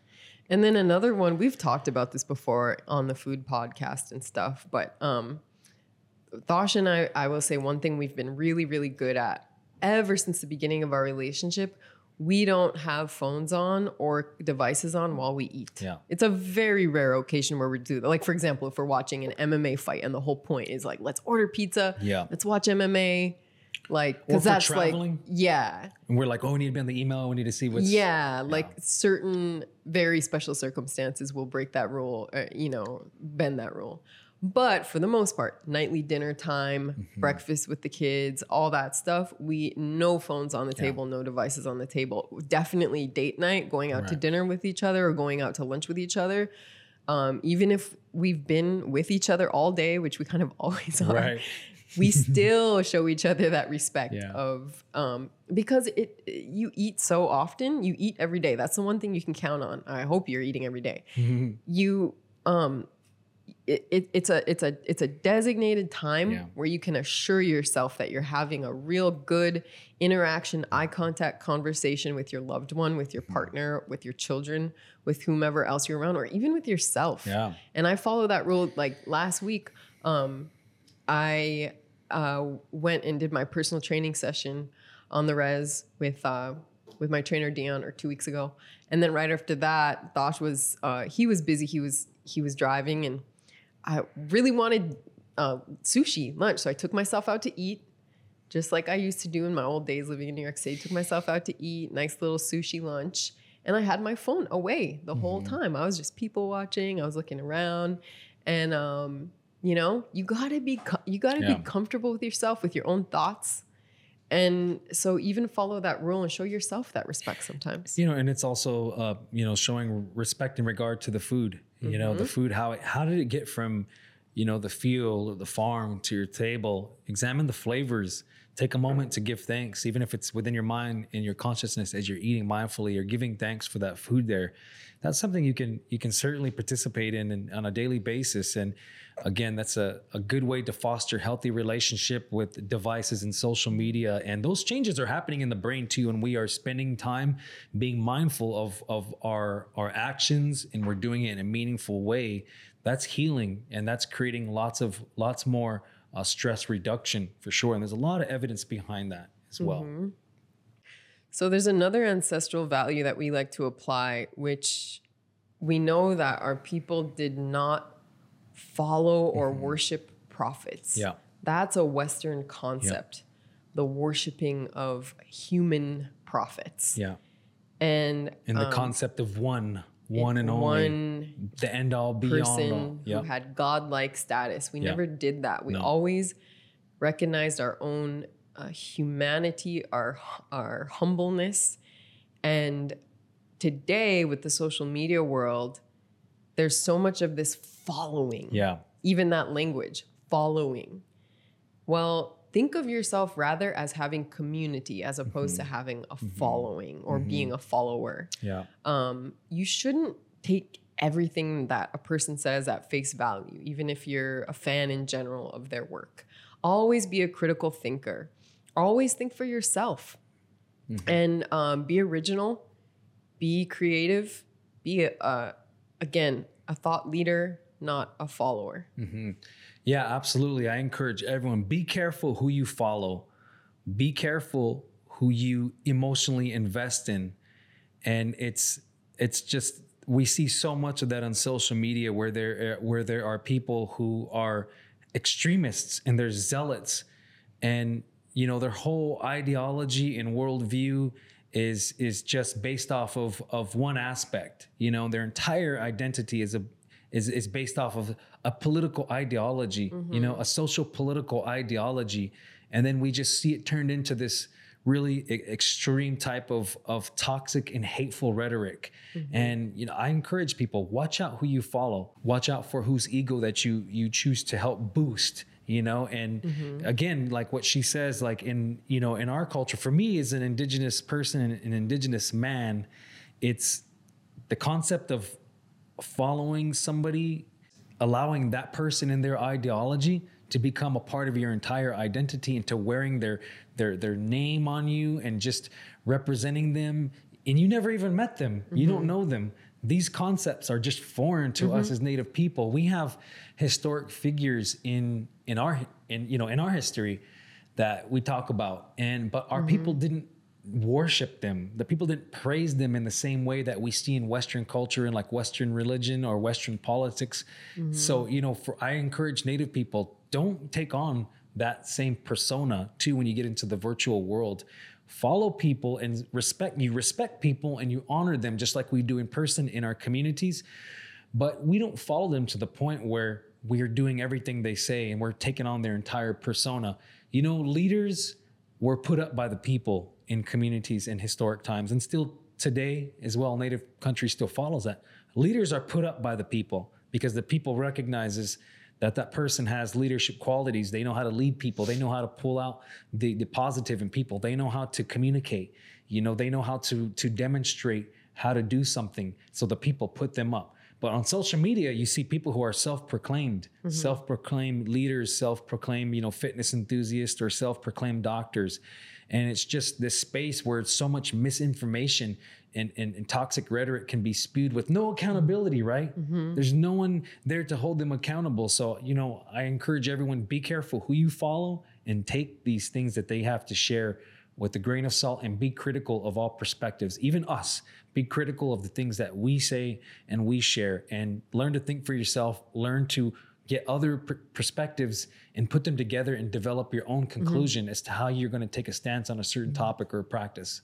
And then another one, we've talked about this before on the food podcast and stuff, but um Thosh and I, I will say one thing we've been really, really good at ever since the beginning of our relationship. We don't have phones on or devices on while we eat. Yeah. It's a very rare occasion where we do that. Like, for example, if we're watching an MMA fight and the whole point is like, let's order pizza, Yeah. let's watch MMA. Like, because that's traveling. like, yeah. and we're like oh we need to be on the email we need to see what's Yeah, like certain very special circumstances will break that rule, uh, you know, bend that rule. But for the most part, nightly dinner time, Mm-hmm. breakfast with the kids, all that stuff, we no phones on the table, no devices on the table. Definitely date night, going out to dinner with each other or going out to lunch with each other. Um, even if we've been with each other all day, which we kind of <laughs> always are, right we <laughs> still show each other that respect Yeah. of um because it you eat so often you eat every day that's the one thing you can count on i hope you're eating every day <laughs> you um it, it, it's a it's a it's a designated time Yeah. where you can assure yourself that you're having a real good interaction eye contact conversation with your loved one with your partner with your children with whomever else you're around or even with yourself yeah and I follow that rule. Like last week, um, I uh, went and did my personal training session on the res with uh, with my trainer Dion, or two weeks ago. And then right after that, Thosh was uh, he was busy. He was he was driving, and I really wanted uh, sushi lunch, so I took myself out to eat. Just like I used to do in my old days living in New York City, took myself out to eat, nice little sushi lunch. And I had my phone away the whole time. I was just people watching. I was looking around, and um, you know, you gotta be co- you gotta Yeah. be comfortable with yourself, with your own thoughts, and so even follow that rule and show yourself that respect sometimes. you know and it's also uh you know showing respect in regard to the food you know the mm-hmm. food how it how did it get from you know the field or the farm to your table? Examine the flavors take a moment to give thanks, even if it's within your mind and your consciousness as you're eating mindfully or giving thanks for that food there. That's something you can you can certainly participate in, in on a daily basis. And again, that's a, a good way to foster healthy relationship with devices and social media. And those changes are happening in the brain too. And we are spending time being mindful of, of our, our actions and we're doing it in a meaningful way. That's healing and that's creating lots of lots more uh, stress reduction for sure. And there's a lot of evidence behind that as well. Mm-hmm. So there's another ancestral value that we like to apply, which we know that our people did not follow or worship prophets. Yeah. That's a Western concept, the worshiping of human prophets. Yeah. And And the um, concept of one, one and only, one the end all be all. person Yeah. who had godlike status. We Yeah. never did that. We No. always recognized our own uh, humanity, our our humbleness, and today with the social media world, there's so much of this following. Yeah. Even that language, following. Well, think of yourself rather as having community as opposed Mm-hmm. to having a following or being a follower Yeah. um, you shouldn't take everything that a person says at face value, even if you're a fan in general of their work. Always be a critical thinker. Always think for yourself and um, be original, be creative, be, a, uh, again, a thought leader, not a follower. Yeah, absolutely. I encourage everyone be careful who you follow. Be careful who you emotionally invest in. And it's it's just we see so much of that on social media where there eh, where there are people who are extremists and they're zealots and you know their whole ideology and worldview is is just based off of of one aspect you know their entire identity is a is is based off of a political ideology you know a social political ideology. And then we just see it turned into this really e- extreme type of of toxic and hateful rhetoric. Mm-hmm. And you know i encourage people watch out who you follow. Watch out for whose ego that you you choose to help boost you know? And mm-hmm. again like what she says like in you know in our culture for me as an indigenous person an indigenous man it's the concept of following somebody allowing that person and their ideology to become a part of your entire identity and to wearing their their their name on you and just representing them. And you never even met them. You don't mm-hmm. know them. These concepts are just foreign to us mm-hmm. as native people. We have historic figures in in our in you know in our history that we talk about. And but our people mm-hmm. didn't worship them the people didn't praise them in the same way that we see in western culture and like western religion or western politics. Mm-hmm. So you know for i encourage native people don't take on that same persona too when you get into the virtual world. Follow people and respect you respect people and you honor them just like we do in person in our communities. But we don't follow them to the point where we're doing everything they say and we're taking on their entire persona. You know, leaders were put up by the people in communities in historic times and still today as well native country still follows that. Leaders are put up by the people because the people recognizes that that person has leadership qualities. They know how to lead people. They know how to pull out the, the positive in people. They know how to communicate. You know, they know how to to demonstrate how to do something. So the people put them up. But on social media, you see people who are self-proclaimed, mm-hmm. self-proclaimed leaders, self-proclaimed, you know, fitness enthusiasts or self-proclaimed doctors. And it's just this space where so much misinformation and, and, and toxic rhetoric can be spewed with no accountability, right? Mm-hmm. There's no one there to hold them accountable. So, you know, I encourage everyone be careful who you follow and take these things that they have to share with a grain of salt and be critical of all perspectives, even us. Be critical of the things that we say and we share and learn to think for yourself, learn to get other per- perspectives and put them together and develop your own mm-hmm. conclusion as to how you're going to take a stance on a certain mm-hmm. topic or practice.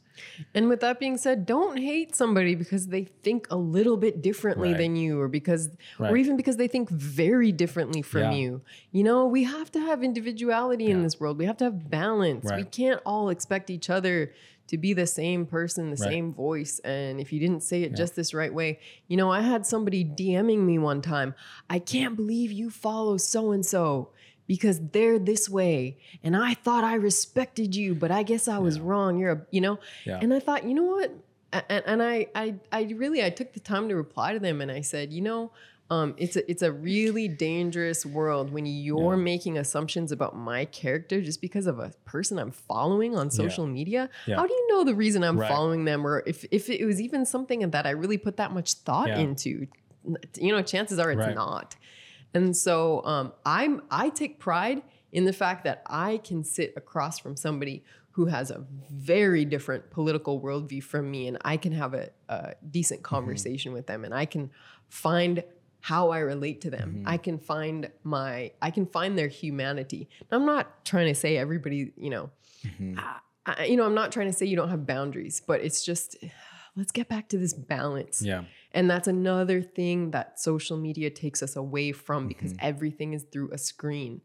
And with that being said, don't hate somebody because they think a little bit differently Right. than you, or because, or even because they think very differently from Yeah. you. You know, we have to have individuality in this world. We have to have balance. We can't all expect each other to be the same person, the Right. same voice. And if you didn't say it just this right way, you know, I had somebody DMing me one time. I can't believe you follow so and so. because they're this way and I thought I respected you, but I guess I was Yeah. wrong. You're a, you know, Yeah. and I thought, you know what? And, and I, I, I really, I took the time to reply to them and I said, you know, um, it's a, it's a really dangerous world when you're Yeah. making assumptions about my character just because of a person I'm following on social media. Yeah. How do you know the reason I'm Right. following them, or if if it was even something that I really put that much thought Yeah. into? You know, chances are it's Right. not. And so um, I'm I take pride in the fact that I can sit across from somebody who has a very different political worldview from me, and I can have a, a decent Mm-hmm. conversation with them, and I can find how I relate to them. Mm-hmm. I can find my I can find their humanity. And I'm not trying to say everybody, you know, Mm-hmm. I, you know, I'm not trying to say you don't have boundaries, but it's just <sighs> let's get back to this balance. Yeah. And that's another thing that social media takes us away from because Mm-hmm. everything is through a screen.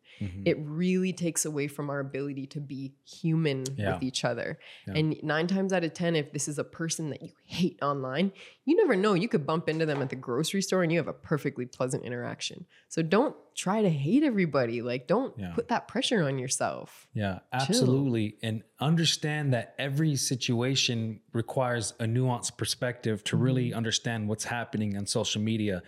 It really takes away from our ability to be human Yeah. with each other. Yeah. And nine times out of 10, if this is a person that you hate online, you never know. You could bump into them at the grocery store and you have a perfectly pleasant interaction. So don't try to hate everybody. Like, don't Yeah. put that pressure on yourself. Yeah, absolutely. And understand that every situation requires a nuanced perspective to really understand what's happening on social media.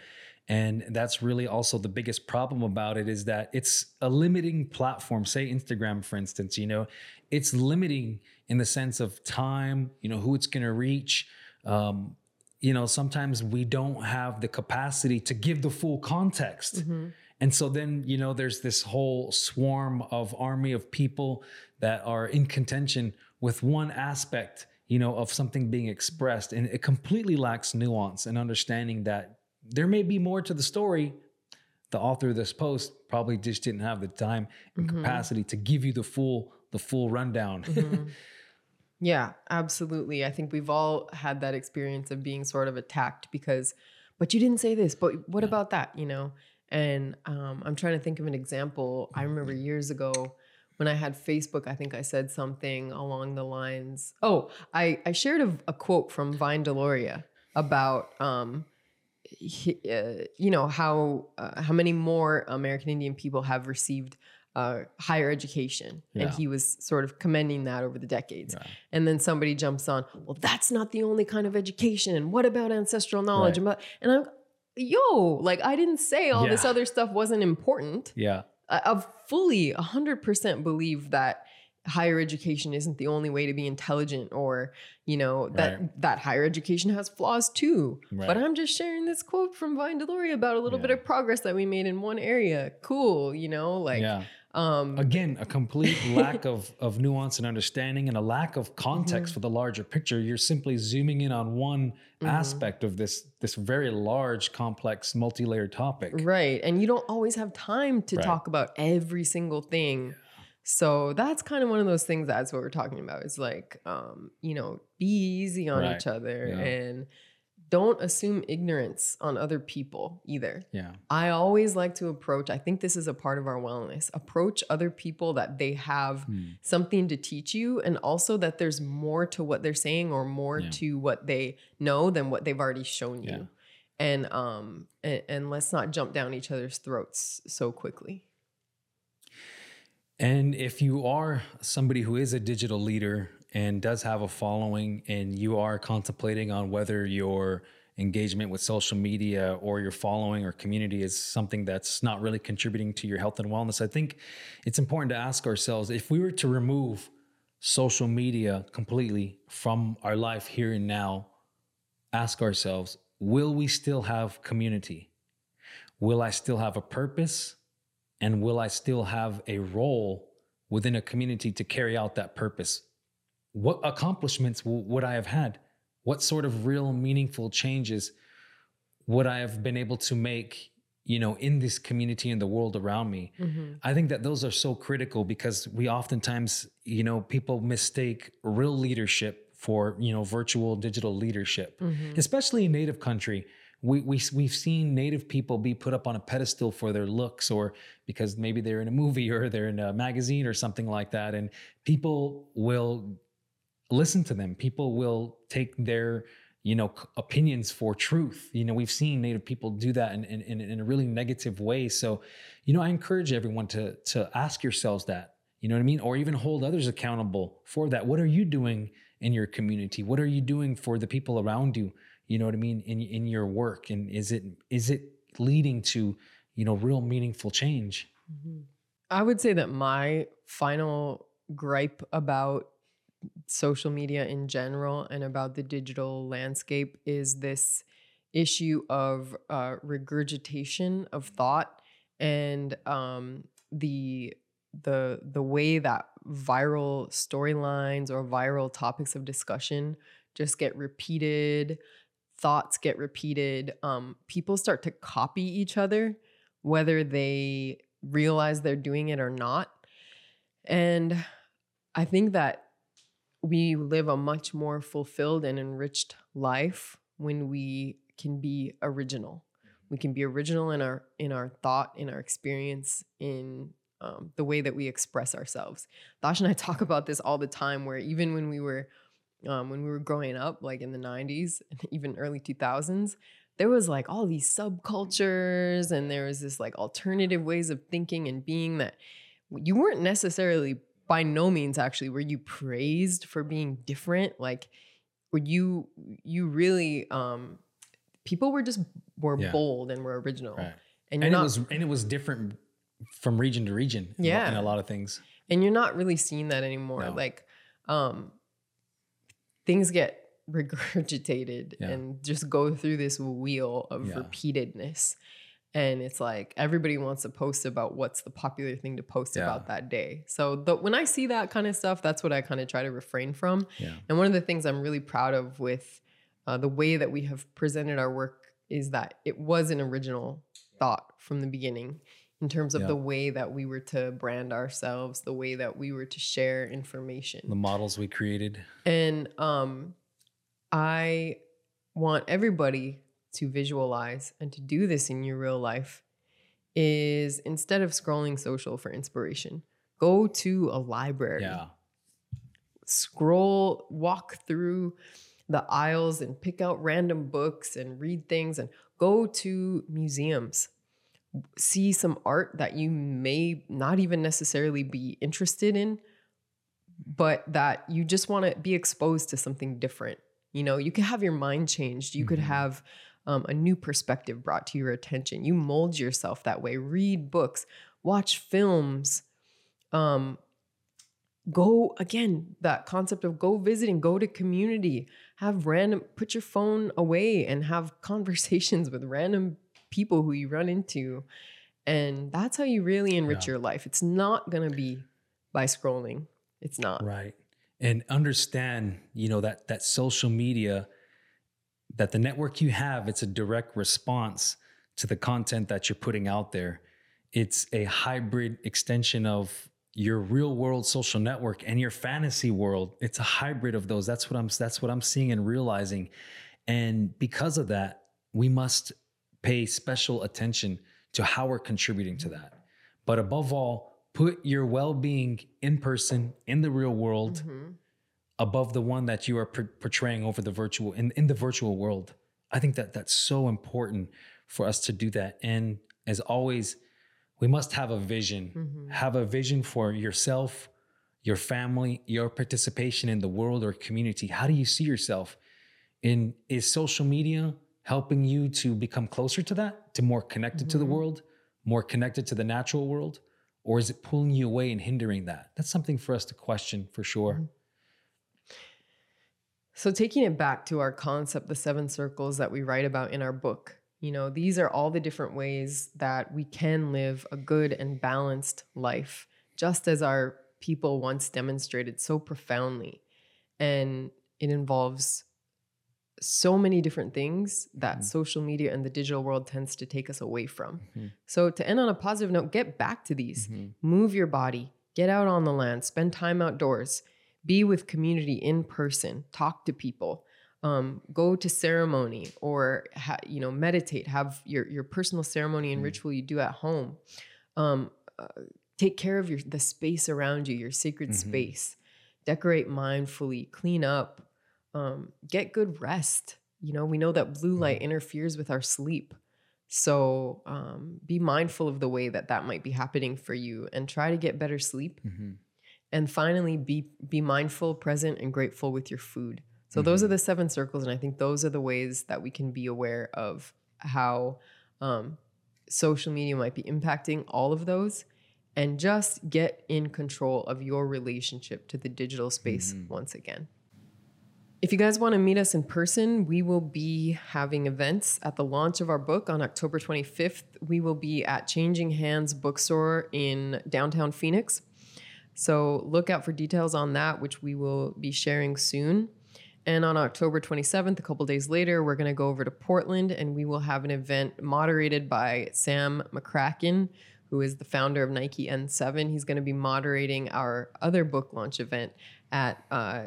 And that's really also the biggest problem about it is that it's a limiting platform. Say Instagram, for instance, you know, it's limiting in the sense of time, you know, who it's going to reach. Um, you know, sometimes we don't have the capacity to give the full context. Mm-hmm. And so then, you know, there's this whole swarm of army of people that are in contention with one aspect, you know, of something being expressed. And it completely lacks nuance and understanding that there may be more to the story. The author of this post probably just didn't have the time and mm-hmm. capacity to give you the full the full rundown. Mm-hmm. <laughs> Yeah, absolutely. I think we've all had that experience of being sort of attacked because, but you didn't say this, but what about that, you know? And um, I'm trying to think of an example. I remember years ago when I had Facebook, I think I said something along the lines. Oh, I, I shared a, a quote from Vine Deloria about, um, he, uh, you know, how uh, how many more American Indian people have received uh, higher education, and he was sort of commending that over the decades. Yeah. And then somebody jumps on, well, that's not the only kind of education. And what about ancestral knowledge? Right. And, I'm, yo, like I didn't say all this other stuff wasn't important. yeah. I, I fully 100% believe that higher education isn't the only way to be intelligent or you know that Right. that higher education has flaws too but i'm just sharing this quote from vine deloria about a little bit of progress that we made in one area cool you know like yeah. Um again a complete lack of of nuance and understanding and a lack of context Mm-hmm. for the larger picture you're simply zooming in on one Mm-hmm. aspect of this this very large complex multi-layered topic Right. And you don't always have time to Right. talk about every single thing. So that's kind of one of those things that's what we're talking about. It's like, um, you know, be easy on Right. each other Yeah. and don't assume ignorance on other people either. yeah I always like to approach, I think this is a part of our wellness, approach other people that they have Hmm. something to teach you and also that there's more to what they're saying or more Yeah. to what they know than what they've already shown you. Yeah. And um and, and let's not jump down each other's throats so quickly. And if you are somebody who is a digital leader and does have a following, and you are contemplating on whether your engagement with social media or your following or community is something that's not really contributing to your health and wellness, I think it's important to ask ourselves if we were to remove social media completely from our life here and now, ask ourselves, will we still have community? Will I still have a purpose? And will I still have a role within a community to carry out that purpose? What accomplishments would I have had? What sort of real meaningful changes would I have been able to make, you know, in this community and the world around me? Mm-hmm. I think that those are so critical because we oftentimes, you know, people mistake real leadership for, you know, virtual digital leadership, mm-hmm. especially in native country. We, we, we've seen native people be put up on a pedestal for their looks or because maybe they're in a movie <laughs> or they're in a magazine or something like that. And people will listen to them. People will take their, you know, opinions for truth. You know, we've seen Native people do that in, in, in, a really negative way. So, you know, I encourage everyone to to ask yourselves that. You know what I mean? Or even hold others accountable for that. What are you doing in your community? What are you doing for the people around you? You know what I mean? In in your work, and is it is it leading to you know real meaningful change? Mm-hmm. I would say that my final gripe about social media in general and about the digital landscape is this issue of uh, regurgitation of thought and um, the the the way that viral storylines or viral topics of discussion just get repeated thoughts get repeated um, people start to copy each other whether they realize they're doing it or not. And i think that we live a much more fulfilled and enriched life when we can be original. We can be original in our in our thought in our experience in um, the way that we express ourselves. Thosh and i talk about this all the time where even when we were um, when we were growing up like in the 90s and <laughs> even early 2000s there was like all these subcultures and there was this like alternative ways of thinking and being that you weren't necessarily by no means actually were you praised for being different like were you you really um people were just were Yeah. bold and were original Right. and And not it was and it was different from region to region. in a lo- Yeah. in a lot of things. and you're not really seeing that anymore No. like um things get <laughs> regurgitated Yeah. and just go through this wheel of Yeah. repeatedness and it's like everybody wants to post about what's the popular thing to post Yeah. about that day so the, when i see that kind of stuff that's what i kind of try to refrain from Yeah. and one of the things i'm really proud of with uh, the way that we have presented our work is that it was an original thought from the beginning in terms of Yeah. the way that we were to brand ourselves, the way that we were to share information. The models we created. And um, I want everybody to visualize and to do this in your real life is instead of scrolling social for inspiration, go to a library Yeah. scroll, walk through the aisles and pick out random books and read things and go to museums. See some art that you may not even necessarily be interested in, but that you just want to be exposed to something different. You know, you could have your mind changed. You could Mhm. have um, a new perspective brought to your attention. You mold yourself that way. Read books, watch films, um, go again that concept of go visiting go to community have random put your phone away and have <laughs> conversations with random people who you run into and that's how you really enrich Yeah. your life it's not going to be by scrolling it's not Right. And understand, you know, that that social media, that the network you have, it's a direct response to the content that you're putting out there. It's a hybrid extension of your real world social network and your fantasy world. It's a hybrid of those. That's what I'm that's what I'm seeing and realizing. And because of that, we must pay special attention to how we're contributing to that. But above all, put your well-being in person in the real world Mhm. Above the one that you are por- portraying over the virtual in, in the virtual world. I think that that's so important for us to do that. And as always we must have a vision. Mhm. have a vision for yourself your family your participation in the world or community. How do you see yourself? In is social media helping you to become closer to that to more connected to the Mhm. world more connected to the natural world? Or is it pulling you away and hindering that? That's something for us to question for sure. Mhm. So, taking it back to our concept, the seven circles that we write about in our book, you know, these are all the different ways that we can live a good and balanced life, just as our people once demonstrated so profoundly. And it involves so many different things that Mhm. social media and the digital world tends to take us away from. Mhm. So, to end on a positive note, get back to these Mhm. move your body, get out on the land, spend time outdoors, be with community in person, talk to people, um, go to ceremony or ha- you know meditate, have your your personal ceremony and Mm. ritual you do at home. Um, uh, take care of your the space around you, your sacred Mhm. space. Decorate mindfully, clean up, um, get good rest. you know, we know that blue light interferes with our sleep. So um, be mindful of the way that that might be happening for you and try to get better sleep. Mm-hmm. And finally, be be mindful, present, and grateful with your food. So those Mm-hmm. are the seven circles, and I think those are the ways that we can be aware of how um, social media might be impacting all of those, and just get in control of your relationship to the digital space Mm-hmm. once again. If you guys want to meet us in person, we will be having events at the launch of our book on October 25th. We will be at Changing Hands Bookstore in downtown Phoenix. So look out for details on that, which we will be sharing soon. And on October 27th, a couple days later, we're going to go over to Portland and we will have an event moderated by Sam McCracken, who is the founder of Nike N7. He's going to be moderating our other book launch event at, uh,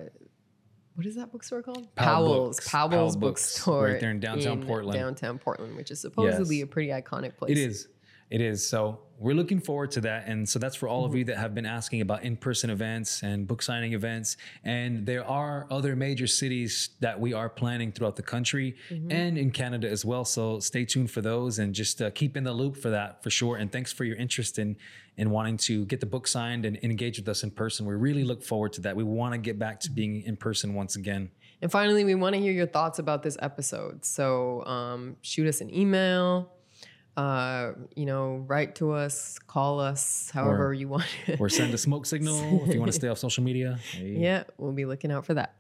what is that bookstore called? Powell Powell's. Books. Powell's Powell bookstore. right there in downtown Portland. Downtown Portland, which is supposedly Yes. a pretty iconic place. It is. It is. So we're looking forward to that. And so that's for all of Mm-hmm. you that have been asking about in person events and book signing events. And there are other major cities that we are planning throughout the country Mm-hmm. and in Canada as well. So stay tuned for those and just uh, keep in the loop for that for sure. And thanks for your interest in in wanting to get the book signed and engage with us in person. We really look forward to that. We want to get back to being in person once again. And finally, we want to hear your thoughts about this episode. So um, shoot us an email, uh, you know, write to us, call us, however Or- you want. Or send a smoke signal if you want to stay <laughs> off social media. Hey. yeah, we'll be looking out for that.